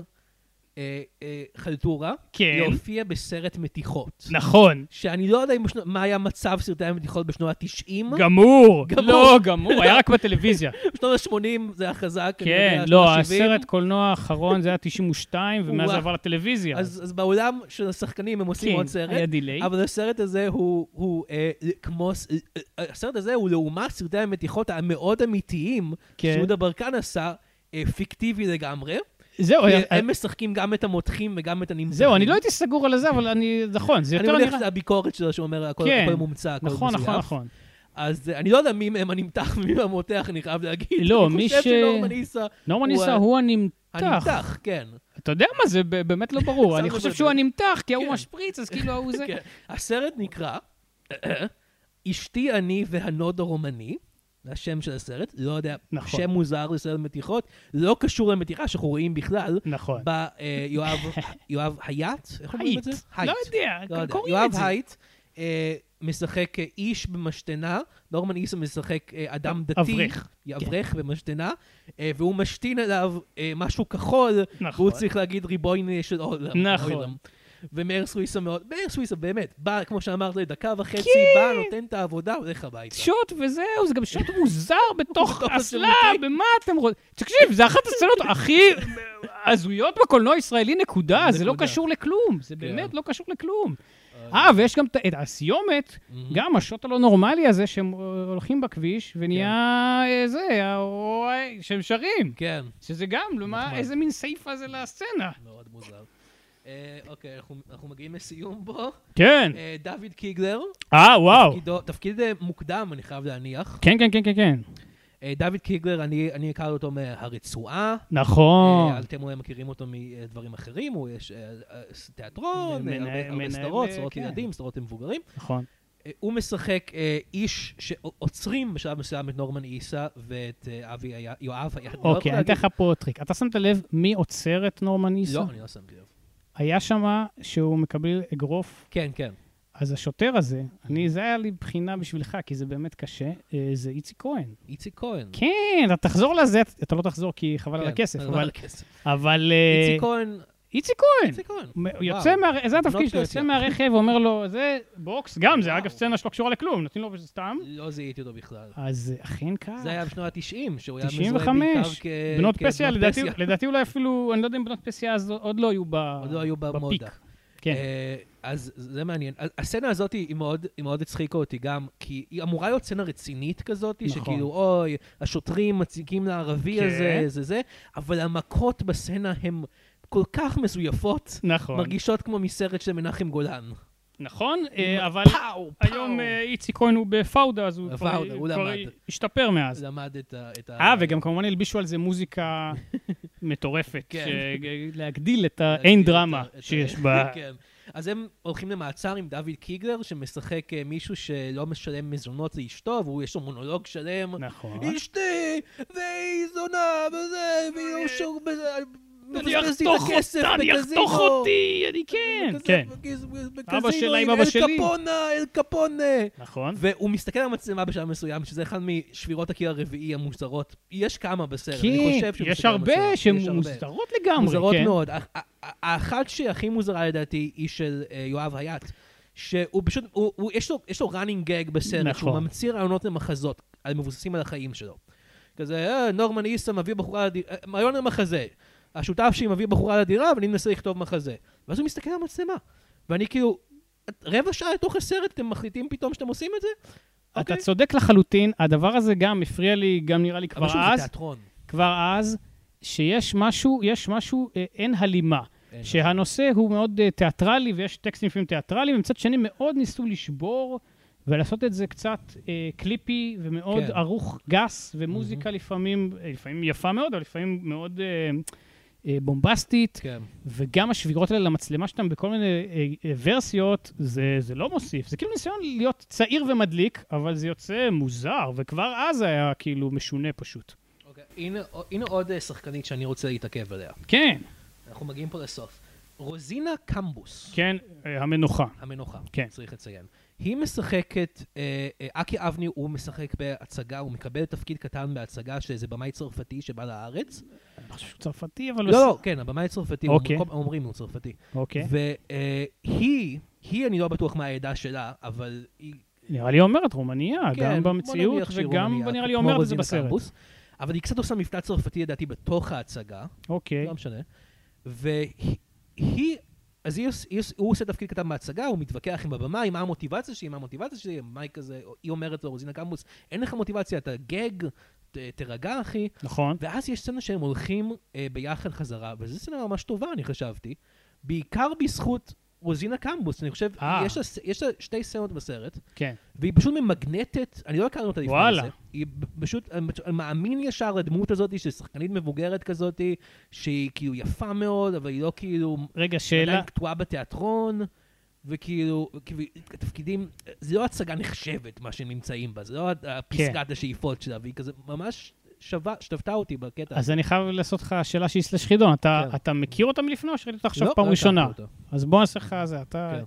אה, אה, חלטורה כן. להופיע בסרט מתיחות. נכון. שאני לא יודע בשנו- מה היה מצב סרטי המתיחות בשנות ה-90. גמור. *laughs* גמור. לא, גמור, היה רק בטלוויזיה. *laughs* בשנות ה-80 זה היה חזק. כן, לא, שנות ה-70. הסרט קולנוע האחרון זה היה 92, *laughs* ומאז זה. עבר לטלוויזיה. אז, אז בעולם של השחקנים הם עושים כן, עוד סרט. היה דיליי. אבל הסרט הזה הוא, הוא אה, כמו, אה, אה, הסרט הזה הוא לעומת סרטי המתיחות המאוד אמיתיים, כן. שיהודה ברקן עשה, אה, פיקטיבי לגמרי. זהו, הם משחקים גם את המותחים וגם את הנמתחים. זהו, אני לא הייתי סגור על זה, אבל אני, נכון, זה אני יותר מניח נראה... שזה הביקורת שלו שאומר הכל כן. הכל מומצא, הכל נכון. נכון, נכון. אז אה, אני לא יודע מי מהם הנמתח ומי המותח, אני חייב להגיד. לא, אני מי חושב ש- שנורמן איסה נורמן הוא עיסא ה- הוא הנמתח. הנמתח, כן. אתה יודע מה, זה באמת לא ברור. *laughs* אני חושב שהוא. הנמתח, כי ההוא כן. משפריץ, אז כאילו ההוא זה... *laughs* כן. הסרט נקרא *clears throat* אשתי אני והנוד הרומני. זה השם של הסרט, לא יודע, נכון. שם מוזר לסרט מתיחות, לא קשור למתיחה שאנחנו רואים בכלל. נכון. בא אה, יואב, יואב הייט, איך אומרים את זה? הייט. לא יודע, לא יודע. קוראים יואב את זה. הייט אה, משחק אה, איש במשתנה, נורמן איסה משחק אה, אדם דתי. אברך. אברך במשתנה, אה, והוא משתין עליו אה, משהו כחול, נכון. והוא צריך להגיד ריבוין של עולם. נכון. ומאיר סוויסה מאוד, מאיר סוויסה באמת, בא, כמו שאמרת, דקה וחצי, כן. בא, נותן את העבודה, הולך הביתה. שוט וזהו, זה גם שוט *laughs* מוזר בתוך אסלה. במה אתם רוצים? תקשיב, זה אחת הסצנות הכי הזויות בקולנוע הישראלי, נקודה. זה לא. קשור לכלום, זה כן. באמת לא קשור לכלום. אה, ויש גם את- הסיומת, גם השוט הלא נורמלי הזה, שהם אה, הולכים בכביש, ונהיה אה, זה, אה, שהם שרים. כן, שזה גם. איזה מין סעיפה זה לסצנה. מאוד מוזר. אה, אוקיי, אנחנו- מגיעים לסיום פה. כן. אה, דוד קיגלר, אה, וואו. תפקיד אה, מוקדם, אני חייב להניח. כן, כן, כן, כן, כן. דוד קיגלר, אני הכרתי אותו מהרצועה. נכון. אתם אולי מכירים אותו מדברים אחרים, הוא יש תיאטרון, הרבה- סדרות, סדרות כן. ילדים, סדרות למבוגרים. נכון. הוא משחק איש שעוצרים בשלב מסוים את נורמן עיסא ואת אבי יואב לא אוקיי, אני אתן לך פה טריק. אתה שמת לב מי עוצר את נורמן עיסא? לא, אני לא שמתי לב. היה שם שהוא מקבל אגרוף, כן, כן. אז השוטר הזה, אני, זה היה לי בחינה בשבילך, כי זה באמת קשה, אה, זה איציק כהן. איציק כהן. כן, אתה תחזור לזה, אתה לא תחזור כי חבל על כן, הכסף, חבל אבל... על הכסף. אבל... איציק כהן, איציק כהן. איציק כהן. יוצא מה... זה התפקיד בנות שלו, יוצא. מהרכב, אומר לו, זה בוקס, גם, זה. אגב סצנה שלא קשורה לכלום, נותנים לו סתם. לא זיהיתי אותו בכלל. אז אכן כך. זה היה בשנות ה-90, שהוא היה מזוהה 95. בעיקר כ... בנות כבנות פסיה, לדעתי, אולי אפילו, אני לא יודע אם בנות פסיה אז עוד לא היו ב... עוד לא היו במודה. ב peak. כן. אה, אז זה מעניין. הסצנה הזאת היא מאוד, היא מאוד הצחיקה אותי גם, כי היא אמורה להיות סצנה רצינית כזאת, נכון. שכאילו, אוי, השוטרים מציקים לערבי כן. הזה, זה זה, אבל המכות בסצנה הן כל כך מזויפות, נכון. מרגישות כמו מסרט של מנחם גולן. נכון, אה, אבל פאו, פאו. היום אה, איציק כהן הוא בפאודה, אז הוא כבר הוא כבר למד. השתפר מאז. למד את ה... את אה, וגם כמובן הלבישו על זה מוזיקה *laughs* מטורפת, כן. ש- להגדיל את האין דרמה שיש *laughs* בה. כן. אז הם הולכים למעצר עם דוד קיגלר, שמשחק אה, מישהו שלא משלם מזונות לאשתו, ויש לו מונולוג שלם. נכון. אשתי, והיא זונה, וזה, והיא שור אני אחתוך אותה, אני. אחתוך אותי, אני כן, כן. אבא שלה עם אבא אל שלי. קפונה, אל קפונה. נכון. והוא מסתכל על המצלמה בשלב מסוים, שזה אחד משבירות הקיר הרביעי המוזרות. יש כמה בסרט, כן, אני חושב שהוא יש מסתכל על הרבה המצלמה. שהן יש הרבה. מוזרות לגמרי, מוזרות כן. מאוד. האחת שהכי מוזרה לדעתי היא של אה, יואב הייט, שהוא פשוט, הוא- הוא- יש לו- יש לו running gag בסרט, נכון. שהוא ממציא רעיונות למחזות, על מבוססים על החיים שלו. כזה, אה, נורמן איסה מביא בחורה לדירה, רעיון למחזה. השותף שלי מביא בחורה לדירה, ואני מנסה לכתוב מחזה. ואז הוא מסתכל על המצלמה, ואני כאילו, רבע שעה לתוך הסרט אתם מחליטים פתאום שאתם עושים את זה? אתה אוקיי. צודק לחלוטין, הדבר הזה גם הפריע לי, גם נראה לי אבל כבר שוב, אז, זה תיאטרון. כבר אז, שיש משהו, יש משהו, אה, אין הלימה. אין. שהנושא הוא מאוד uh, תיאטרלי, ויש טקסטים לפעמים תיאטרליים, ומצד שני מאוד ניסו לשבור ולעשות את זה קצת uh, קליפי ומאוד כן. ערוך גס, ומוזיקה לפעמים, אה, לפעמים יפה מאוד, אבל לפעמים מאוד uh, בומבסטית, כן. וגם השבירות האלה למצלמה שלהם בכל מיני uh, uh, ורסיות, זה, זה לא מוסיף. זה כאילו ניסיון להיות צעיר ומדליק, אבל זה יוצא מוזר, וכבר אז היה כאילו משונה פשוט. אוקיי, הנה, הנה עוד אה, שחקנית שאני רוצה להתעכב עליה. כן, אנחנו מגיעים פה לסוף. רוזינה קמבוס, כן, המנוחה. המנוחה, כן. צריך לציין. היא משחקת, אה, אה, אקי אבני הוא משחק בהצגה, הוא מקבל תפקיד קטן בהצגה של איזה במאי צרפתי שבא לארץ. אני חושב שהוא צרפתי, אבל... לא, לא, כן, הבמאי צרפתי, אוקיי. אומרים הוא צרפתי. אוקיי. והיא, היא, אני לא בטוח מה העדה שלה, אבל היא... נראה לי אומרת רומניה, כן, גם במציאות, וגם נראה לי אומרת את זה בסרט. אבל היא קצת עושה מבטא צרפתי לדעתי בתוך ההצגה, אוקיי. לא משנה. והיא, היא- אז היא, היא, הוא עושה תפקיד קטן בהצגה, הוא מתווכח עם הבמאי, מה המוטיבציה שלי, מה המוטיבציה שלי, הבמאי כזה, היא אומרת לו, רוזינה קמבוס, אין לך מוטיבציה, אתה גג, ת, תירגע אחי. נכון. ואז יש סצנה שהם הולכים אה, ביחד חזרה, וזו סצנה ממש טובה, אני חשבתי, בעיקר בזכות רוזינה קמבוס, אני חושב, אה. יש לה, יש לה שתי סצנות בסרט, כן. והיא פשוט ממגנטת, אני לא הכרנו אותה לפני וואלה. זה. היא פשוט, אני אני מאמין ישר לדמות הזאת, שהיא שחקנית מבוגרת כזאת, שהיא כאילו יפה מאוד, אבל היא לא כאילו... רגע, שאלה, עדיין קטועה בתיאטרון, וכאילו, כאילו, תפקידים, זה לא הצגה נחשבת, מה שהם נמצאים בה, זה לא כן. הפסקת השאיפות שלה, והיא כזה ממש שווה, שתפתה אותי בקטע. אז אני חייב לעשות לך שאלה שהיא סלש חידון. אתה כן. אתה מכיר אותה מלפני או שראית אותה עכשיו לא, פעם לא ראשונה? אז בוא נעשה לך זה, אתה... כן.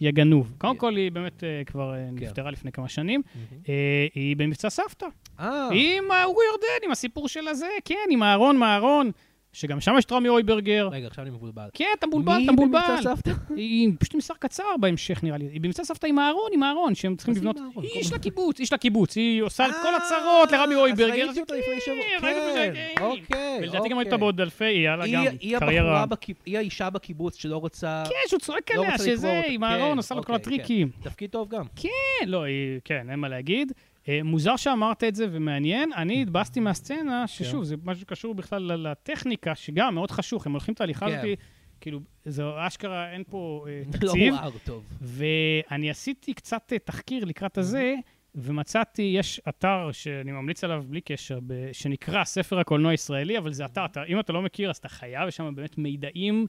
יא גנוב. קודם כן. כל, היא באמת אה, כבר אה. נפטרה לפני כמה שנים. אה, היא במבצע סבתא. אה, עם אורי ירדן, עם הסיפור של הזה, כן, עם אהרון מהאהרון, שגם שם יש רמי אויברגר. רגע, עכשיו אני מבולבל. כן, אתה מבולבל, מי אתה מבולבל. במבצע סבתא? היא פשוט עם שר קצר בהמשך, נראה לי. היא במבצע סבתא עם אהרון, עם אהרון, שהם צריכים לבנות... היא איש לקיבוץ, איש לקיבוץ. היא עושה את כל אה, הצרות לרמי אויברגר. אז ראיתי אותה לפני שבוע. כן, כן. אוקיי, ולדעתי גם אותה אוקיי. בעוד אלפי, היה לה היא- גם קריירה... היא האישה בקיבוץ שלא רוצה... כן, שהוא צועק לא עליה, שזה. עם כן, אהרון, עושה לו כל אוקיי, כן. הטריקים. תפקיד טוב גם. כן, לא, כן, אין מה להגיד. אה, מוזר שאמרת את זה ומעניין. אני התבאסתי מהסצנה, ששוב, זה משהו שקשור בכלל לטכניקה, שגם מאוד חשוך, הם הולכים את ההליכה כן. הזאת, כאילו, זה אשכרה, אין פה אה, *laughs* לא תקציב. מואר טוב. ואני עשיתי קצת אה, תחקיר לקראת הזה, ומצאתי, יש אתר שאני ממליץ עליו בלי קשר, ב- שנקרא ספר הקולנוע הישראלי, אבל זה אתר, אתה, אם אתה לא מכיר, אז אתה חייב, יש שם באמת מידעים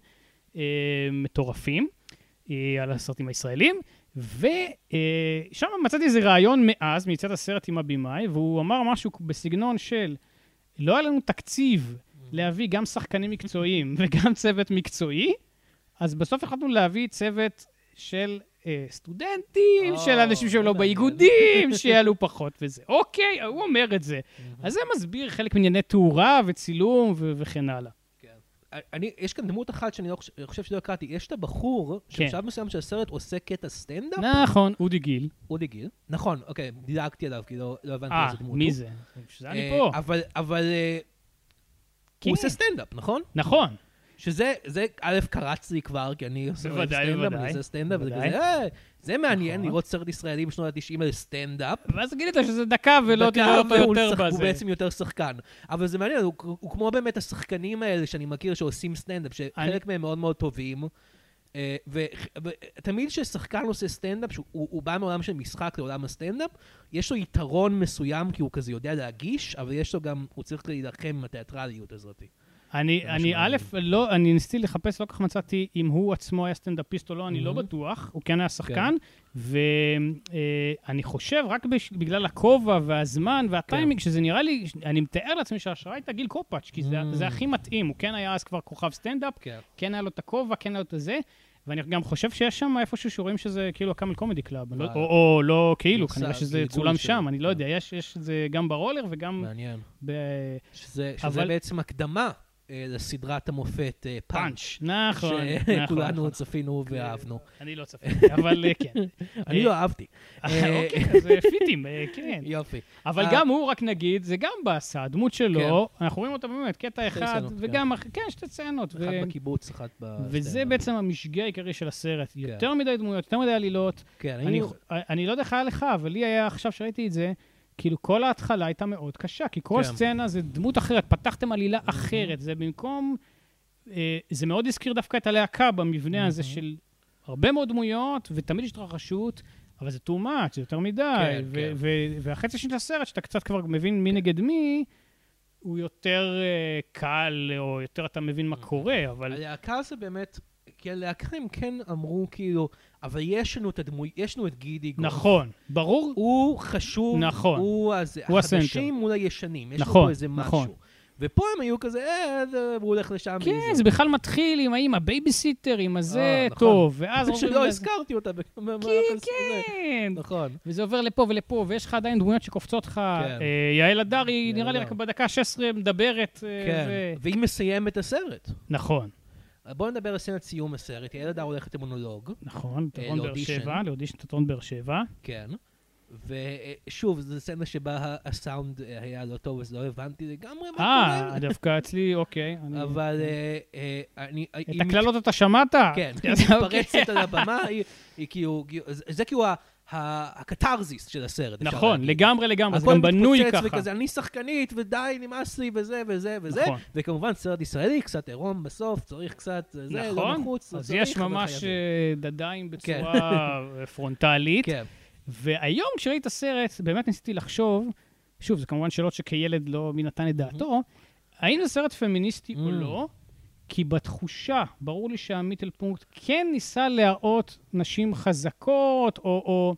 אה, מטורפים אה, על הסרטים הישראלים. ושם מצאתי איזה רעיון מאז, מיציאת הסרט עם הבמאי, והוא אמר משהו בסגנון של, לא היה לנו תקציב להביא גם שחקנים מקצועיים *laughs* וגם צוות מקצועי, אז בסוף החלטנו להביא צוות של אה, סטודנטים, או, של אנשים שהם לא. באיגודים, *laughs* שיעלו פחות וזה. אוקיי, הוא אומר את זה. אז זה מסביר חלק מענייני תאורה וצילום וכן הלאה. כן. אני, יש כאן דמות אחת שאני לא חושב, חושב שלא הכרתי. יש את הבחור, כן. שבשלב מסוים של הסרט עושה קטע סטנדאפ, נכון, אודי גיל. אודי גיל. נכון, אוקיי, דילגתי עליו, כי לא לא הבנתי אה, איזה דמות מי הוא. זה? בשביל זה אה, אני פה. אבל, אבל אה, כן. הוא עושה סטנדאפ, נכון? נכון. שזה, זה, א', קרץ לי כבר, כי אני עושה סטנדאפ. אני עושה סטנדאפ, בוודאי. כזה, זה מעניין נכון. לראות סרט ישראלי בשנות ה-90 על סטנדאפ. ואז גילית שזה דקה ולא תראה אותו יותר שח- הוא בזה. בעצם יותר שחקן. אבל זה מעניין, הוא, כמו באמת השחקנים האלה שאני מכיר שעושים סטנדאפ, שחלק מהם מאוד מאוד טובים. אה, ותמיד כששחקן עושה סטנדאפ, שהוא הוא- הוא בא מעולם של משחק לעולם הסטנדאפ, יש לו יתרון מסוים, כי הוא כזה יודע להגיש, אבל יש לו גם, הוא צריך להילחם עם התיאטרליות הזאת. אני, אני. א', לא, אני ניסיתי לחפש, לא כל כך מצאתי אם הוא עצמו היה סטנדאפיסט או לא, אני לא מהמם. בטוח, הוא כן היה שחקן, ואני חושב, רק בש- בגלל הכובע והזמן והטיימינג, שזה נראה לי, אני מתאר לעצמי שההשראה הייתה גיל קופאץ', כי זה- Mm. זה הכי מתאים, הוא כן היה אז כבר כוכב סטנדאפ, כן. כן היה לו את הכובע, כן היה לו את הזה. ואני גם חושב שיש שם איפשהו שרואים שזה כאילו ה Camel Comedy Club, לא- וואלה. או או לא כאילו, כנראה שזה צולם שם, אני לא כן. יודע, יש את זה גם ברולר וגם מעניין. שזה, בעצם הקדמה אה, לסדרת המופת אה, פאנץ'. נכון, נכון, שכולנו נכון. צפינו ואהבנו. אני לא צפיתי, אבל אה, כן. *laughs* אני לא אהבתי. אה, אוקיי, *laughs* אז אה, פיטים, אה, כן. יופי. אבל אה, גם הוא, רק נגיד, זה גם באסה, הדמות שלו, אנחנו רואים אותה באמת, קטע אחד, וגם, אח- כן, שתי סצנות. אחת בקיבוץ, אחת בסטנדאפ. וזה בעצם המשגה העיקרי של הסרט. יותר מדי דמויות, יותר מדי עלילות. כן. אני לא יודע איך היה לך, אבל לי היה עכשיו שראיתי את זה, כאילו כל ההתחלה הייתה מאוד קשה, כי כל כן. סצנה זה דמות אחרת, פתחתם עלילה אחרת, זה במקום... אה, זה מאוד הזכיר דווקא את הלהקה במבנה הזה. של הרבה מאוד דמויות, ותמיד יש התרחשות, אבל זה too much, זה יותר מדי. כן, ו- כן. ו- והחצי של הסרט, שאתה קצת כבר מבין מי נגד מי, הוא יותר אה, קל, או יותר אתה מבין מה קורה, אבל... הלהקה זה באמת, כי הלהקה הם כן אמרו כאילו, אבל יש לנו את הדמוי, יש לנו את גידי גוב. נכון, ברור. הוא חשוב, נכון. הוא הזה, הוא החדשים הסנטר. מול הישנים, יש נכון, לו פה איזה נכון. משהו. ופה הם היו כזה, אה, והוא הולך לשם. כן, זה בכלל מתחיל עם האם הבייביסיטר, עם הזה, אה, נכון. טוב, ואז שלא. הזכרתי אותה. כן. כן. נכון. וזה עובר לפה ולפה, ויש לך עדיין דמויות שקופצות לך. כן. אה, יעל הדר היא יעל נראה לי. רק בדקה ה-16 מדברת. אה, כן. והיא מסיימת את הסרט. נכון, בואו נדבר על סצנת סיום הסרט. יעל הדר הולכת למונולוג. נכון, תיאטרון באר לאודישן. שבע, לאודישן תיאטרון באר שבע. כן. ושוב, זו סצנה שבה הסאונד היה לא טוב, אז לא הבנתי לגמרי מה אה, קורה. דווקא אצלי, אוקיי. אבל אה, אה, אני... את הקללות אתה שמעת? כן. *laughs* היא מתפרצת על הבמה, היא- כאילו, זה כאילו הקתרזיס של הסרט. נכון. לגמרי לגמרי, זה הכל גם בנוי מתפוצץ ככה. וכזה, אני שחקנית, ודי, נמאס לי, וזה וזה וזה. נכון. וכמובן, סרט ישראלי, קצת עירום בסוף, צריך קצת, זה, לא נכון, לא אז צריך, יש ממש. אה, דדיים כן. בצורה אה, פרונטלית. כן, והיום כשראיתי את הסרט, באמת ניסיתי לחשוב, שוב, זה כמובן שאלות שכילד לא מי נתן את דעתו, האם זה סרט פמיניסטי או. לא? כי בתחושה, ברור לי שהמיטלפונקט כן ניסה להראות נשים חזקות, או, או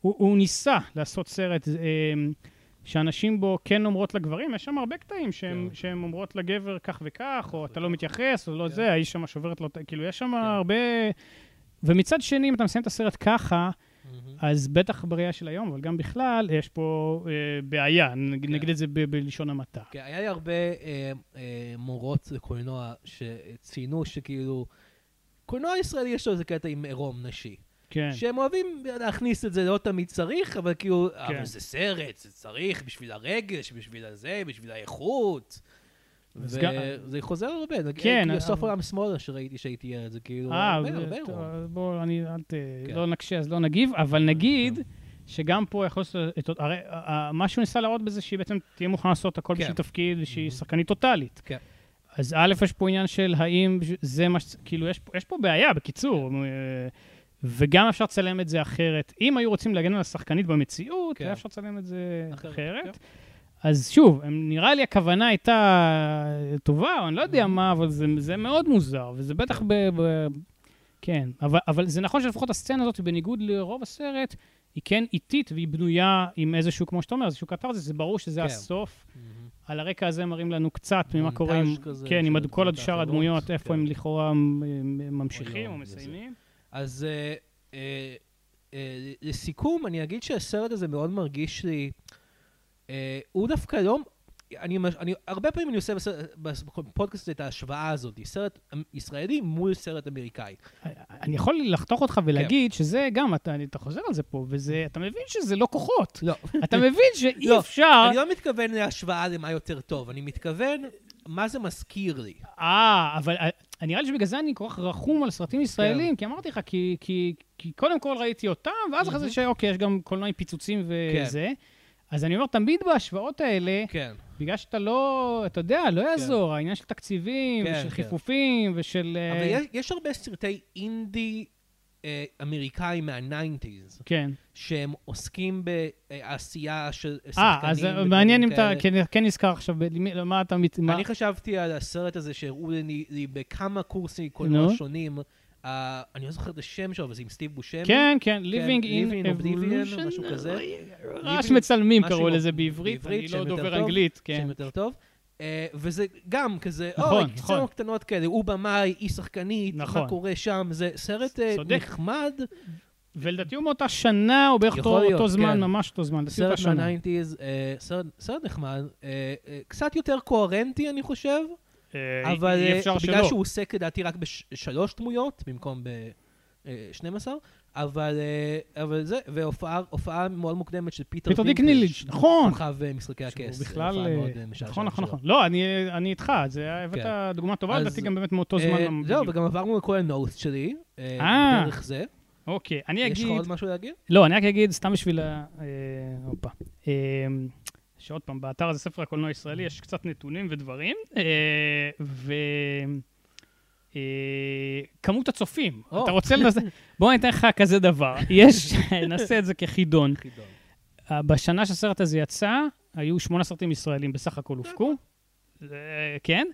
הוא, הוא ניסה לעשות סרט אה, שאנשים בו כן אומרות לגברים, יש שם הרבה קטעים שהן כן. אומרות לגבר כך וכך, או אתה לא מתייחס, או לא כן. זה, האיש שם שוברת לו, ה- כאילו, יש שם הרבה... ומצד שני, אם אתה מסיים את הסרט ככה, מהמם. אז בטח בראייה של היום, אבל גם בכלל, יש פה אה, בעיה, נג- כן. נגיד את זה ב- בלשון המעטה. כן, היה לי הרבה אה, אה, מורות לקולנוע שציינו שכאילו, קולנוע ישראלי יש לו איזה קטע עם עירום נשי. כן. שהם אוהבים להכניס את זה, לא תמיד צריך, אבל כאילו, כן. אבל זה סרט, זה צריך בשביל הרגש, בשביל הזה, בשביל האיכות. וזה חוזר הרבה, כן, כאילו, סוף עולם שמאלה שראיתי שהייתי ילד, זה כאילו, אה, הרבה, הרבה בואו, אני, אל ת... כן. לא נקשה, אז לא נגיב, אבל נגיד שגם פה יכול להיות... את- הרי מה שהוא ניסה להראות בזה, שהיא בעצם תהיה מוכנה לעשות הכל כן. בשביל תפקיד, ושהיא Mhm. שחקנית טוטאלית. כן. אז א', יש פה עניין של האם זה מה ש... כאילו, יש, פה- יש פה בעיה, בקיצור. אה, וגם אפשר לצלם את זה אחרת. אם היו רוצים להגן על השחקנית במציאות, כן. היה אפשר לצלם את זה אחרת, אחרת. כן. אז שוב, נראה לי הכוונה הייתה טובה, או אני לא יודע מה, אבל זה, זה מאוד מוזר, וזה בטח כן. ב... ב כן, אבל, אבל זה נכון שלפחות הסצנה הזאת, בניגוד לרוב הסרט, היא כן איטית והיא בנויה עם איזשהו, כמו שאתה אומר, איזשהו קטרזיס, זה ברור שזה כן. הסוף. מהמם. על הרקע הזה מראים לנו קצת ממה קורה עם... כן, עם כל שאר הדמויות, איפה כן. הם לכאורה ממשיכים או או. מסיימים. אז אה, אה, אה, לסיכום, אני אגיד שהסרט הזה מאוד מרגיש לי, הוא דווקא לא, אני, אני, הרבה פעמים אני עושה בפודקאסט את ההשוואה הזאת, סרט ישראלי מול סרט אמריקאי. אני יכול לחתוך אותך ולהגיד כן. שזה גם, אתה, אתה חוזר על זה פה, וזה, אתה מבין שזה לא כוחות. לא, אתה מבין *laughs* שאי לא, אפשר... אני לא מתכוון להשוואה למה יותר טוב, אני מתכוון מה זה מזכיר לי. אה, אבל אה, נראה לי שבגלל זה אני כל כך רחום על סרטים כן. ישראלים, כי אמרתי לך, כי, כי, כי קודם כל ראיתי אותם, ואז אחרי זה שאוקיי, יש גם קולנוע עם פיצוצים וזה. אז אני אומר, תמיד בהשוואות האלה, כן, בגלל שאתה לא, אתה יודע, לא יעזור, העניין של תקציבים, כן, ושל כן. חיפופים, ושל... אה, אבל יש, יש הרבה סרטי אינדי אה, אמריקאים מה-90's, כן. שהם עוסקים בעשייה של אה, שחקנים. אז אה, ודברים מעניין אם אתה. כן- כן נזכר עכשיו, למה אתה... מת- מה- אני חשבתי על הסרט הזה שהראו לי, לי בכמה קורסי קולנוע נו. שונים. Uh, אני לא זוכר את השם שלו, אבל זה עם סטיב בושמי. כן, כן, Living Living in Evolution. משהו כזה. רעש מצלמים קראו לזה בעברית, אני לא דובר אנגלית, כן. שם יותר טוב. Uh, וזה גם כזה, נכון, אוי, נכון. קטנות כאלה, הוא במאי, היא שחקנית, נכון. מה קורה שם, זה סרט uh, צודק. נחמד, ולדעתי הוא מאותה שנה, או בערך אותו להיות, אותו זמן, כן. ממש אותו זמן, לדעתי אותה סרט שנה. מה-90's, סרט, סרט נחמד, אה, אה, קצת יותר קוהרנטי אני חושב, אה, אבל אי אה, אפשר בגלל שלא. שהוא עוסק לדעתי רק בשלוש דמויות במקום ב-12, אבל, אה, אבל זה, והופעה הופעה מאוד מוקדמת של פיטר פיטר דיק דינקלג', ניליג', נכון. כוכב אה, משחקי שהוא הכס. בכלל... אה, אה, משעשעת נכון, נכון. נכון. לא, אני- אני איתך, זה הבאת כן. דוגמה טובה, לדעתי גם באמת מאותו זמן. אה. זהו, וגם עברנו לכל ה notes שלי, אה, אה, דרך זה. אוקיי, אני יש לך אגיד... עוד משהו להגיד? לא, אני רק אגיד, סתם בשביל ה... אה, הופה. שעוד פעם, באתר הזה, ספר הקולנוע הישראלי, יש קצת נתונים ודברים, אה, ו... אה, הצופים. אתה רוצה לנסות... בוא אני אתן לך כזה דבר. *laughs* יש, נעשה את זה כחידון. חידון. אה, בשנה שהסרט הזה יצא, היו שמונה סרטים ישראלים בסך הכל הופקו. כן.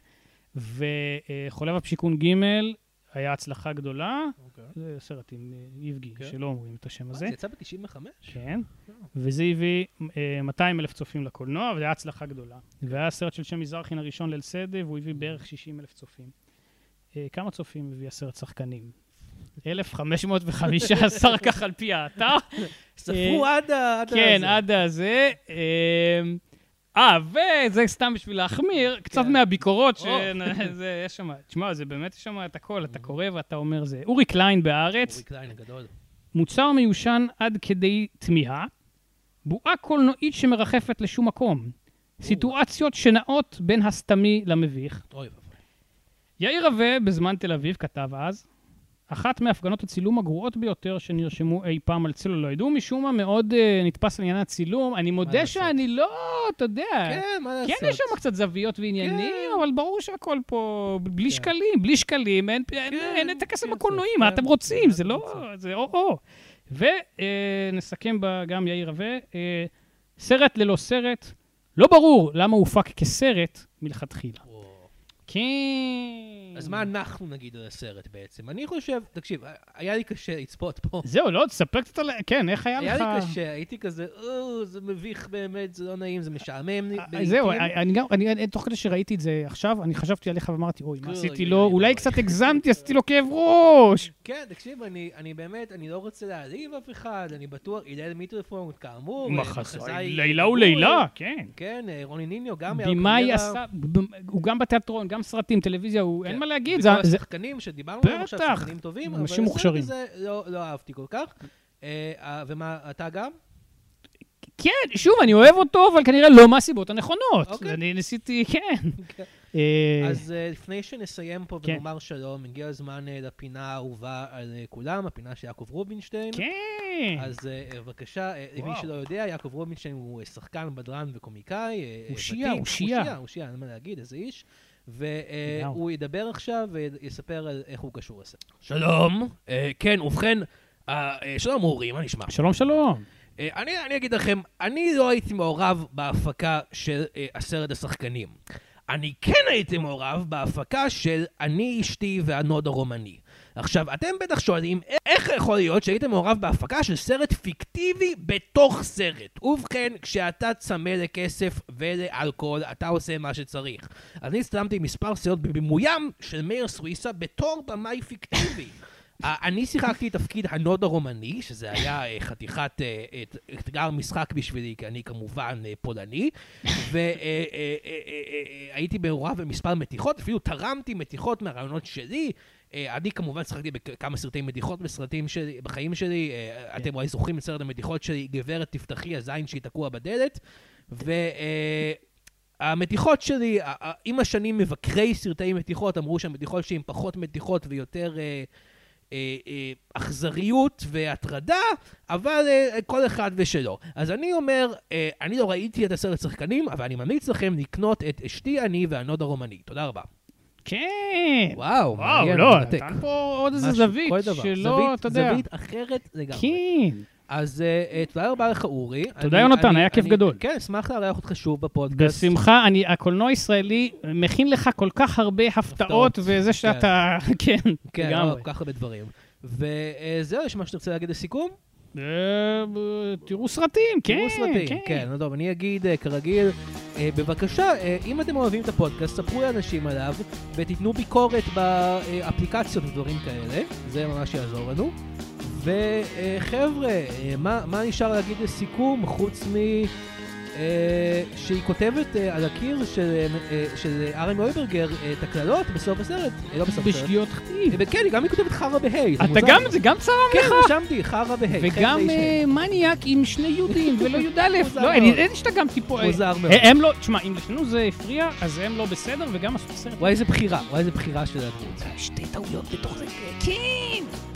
וחולב הפשיקון ג' היה הצלחה גדולה. אוקיי. זה סרט עם אה, איבגי, כן. שלא אומרים את השם הזה. זה יצא ב-95? כן. וזה הביא אה, 200 אלף צופים לקולנוע, וזה היה הצלחה גדולה. והיה הסרט של שם מזרחין הראשון ליל סדה, והוא הביא בערך 60 אלף צופים. אה, כמה צופים הביא הסרט שחקנים? 1,515 *laughs* כך על פי האתר. ספרו עד ה... כן. עד הזה. אה, וזה סתם בשביל להחמיר, קצת כן. מהביקורות, ש... או. זה, יש שם, תשמע, זה באמת, יש שם את הכל, אתה קורא ואתה אומר זה. אורי קליין בארץ, אורי קליין הגדול. מוצר מיושן עד כדי תמיהה, בועה קולנועית שמרחפת לשום מקום. סיטואציות שנעות בין הסתמי למביך. יאיר רווה, בזמן תל אביב, כתב אז, אחת מהפגנות הצילום הגרועות ביותר שנרשמו אי פעם על צלולויד. הוא משום מה מאוד אה, נתפס על עניין הצילום. אני מודה לעשות? שאני לא, אתה יודע, כן, מה לעשות? כן יש שם קצת זוויות ועניינים, כן. אבל ברור שהכל פה בלי כן. שקלים, בלי שקלים, אין, אין, כן, אין את הכסף כסף, בקולנועים, כן. מה אתם רוצים? זה לא? זה או-או. ונסכם בה גם יאיר רווה, אה, סרט ללא סרט, לא ברור למה הוא הופק כסרט מלכתחילה. כן. אז מה אנחנו נגיד על הסרט בעצם? אני חושב, תקשיב, היה לי קשה לצפות פה. זהו, לא, תספר קצת על... כן, איך היה היה לך... לי קשה, הייתי כזה, או, זה מביך באמת, זה לא נעים, זה משעמם. אה, לעיתים." זהו, אני גם, אני, אני- תוך כדי שראיתי את זה עכשיו, אני חשבתי עליך ואמרתי, אוי, מה אוי, עשיתי לו? אוי, אולי. קצת הגזמתי, עשיתי לו כאב ראש. כן, תקשיב, אני, אני באמת, אני לא רוצה להעליב אף אחד, אני בטוח, הלל מיטרפון, כאמור, לילה גדול, ולילה, כן. כן, אה, רוני ניניו גם היה במאי עשה, הוא גם בתיאטרון, גם סרטים, טלוויזיה, הוא, אין כן. מה להגיד, וכל זה- השחקנים שדיברנו עליהם עכשיו. שחקנים טובים, אנשים אבל מוכשרים. הזה לא, לא אהבתי כל כך. אה, אה, ומה, אתה גם? כן, שוב, אני אוהב אותו, אבל כנראה לא מהסיבות הנכונות. אוקיי. אני ניסיתי, כן. כן. אה, אז אה, לפני שנסיים פה כן. ונאמר שלום, הגיע הזמן לפינה האהובה על כולם, הפינה של יעקב רובינשטיין. כן. אז בבקשה, למי. שלא יודע, יעקב רובינשטיין הוא שחקן, בדרן וקומיקאי. הוא שיעה. הוא שיעה, הוא שיעה, אין מה להגיד, איזה איש. והוא ידבר עכשיו ויספר על איך הוא קשור לסרט. שלום, אה, כן, ובכן, אה, אה, שלום אורי, מה נשמע? שלום, שלום. אני, אני אגיד לכם, אני לא הייתי מעורב בהפקה של הסרט השחקנים. אני כן הייתי מעורב בהפקה של אני, אשתי והנוד הרומני. עכשיו, אתם בטח שואלים, "א- איך יכול להיות שהייתם מעורב בהפקה של סרט פיקטיבי בתוך סרט? ובכן, כשאתה צמא לכסף ולאלכוהול, אתה עושה מה שצריך. אז אני הצטלמתי מספר סרט בבימוים של מאיר סוויסה בתור במאי פיקטיבי. *laughs* אה, אני שיחקתי תפקיד הנוד הרומני, שזה היה אה, חתיכת אה, את- אתגר משחק בשבילי, כי אני כמובן פולני, והייתי מעורב במספר מתיחות, אפילו תרמתי מתיחות מהרעיונות שלי. אה, אני כמובן שיחקתי בכמה סרטי מתיחות בסרטים שלי, בחיים שלי. אה, אתם אולי זוכרים את סרט המתיחות שלי, גברת תפתחי, הזין שלי תקוע בדלת. והמתיחות שלי, ה- ה- עם השנים מבקרי סרטי מתיחות אמרו שהמתיחות שלי הן פחות מתיחות ויותר אה, אה, אה, אכזריות והטרדה, אבל אה, כל אחד ושלו. אז אני אומר, אה, אני לא ראיתי את הסרט שחקנים, אבל אני ממליץ לכם לקנות את אשתי אני והנוד הרומני. תודה רבה. כן. וואו, וואו, מעניין, לא, מרתק. נתן פה עוד איזה זווית. שלא, אתה יודע. זווית אחרת לגמרי. כן. אז אה, אה, תודה רבה לך, אורי. תודה, יונתן, היה כיף גדול. כן, אשמח לארח אותך שוב בפודקאסט. בשמחה, אני, הקולנוע הישראלי מכין לך כל כך הרבה הפתעות, וזה שאתה, *laughs* כן, כן, לגמרי. כל כך הרבה דברים. וזהו, יש משהו שתרצה להגיד לסיכום? אה, תראו סרטים, כן, תראו סרטים, כן. כן. נו, טוב, אני אגיד אה, כרגיל, אה, בבקשה, אם אתם אוהבים את הפודקאסט, ספרו לאנשים עליו, ותיתנו ביקורת באפליקציות ודברים כאלה, זה ממש יעזור לנו. וחבר'ה, מה, מה נשאר להגיד לסיכום, חוץ מ... אה, שהיא כותבת אה, על הקיר של, אה, ארן נויברגר את הקללות בסוף הסרט, לא בסוף הסרט. בשגיאות כתיב. כן, היא גם היא כותבת חרא בהיי. אתה. גם, זה גם צרם כן, לך? רשמתי, חרא בהיי. וגם מניאק עם שני יודים ולא *laughs* י"א. לא. אין גם טיפו... מוזר מאוד. הם לא, תשמע, אם לשנינו זה הפריע, אז הם לא בסדר, וגם עשו את הסרט. וואי, איזה בחירה, וואי, איזה בחירה של הדמות. שתי טעויות בתוך זה. כן.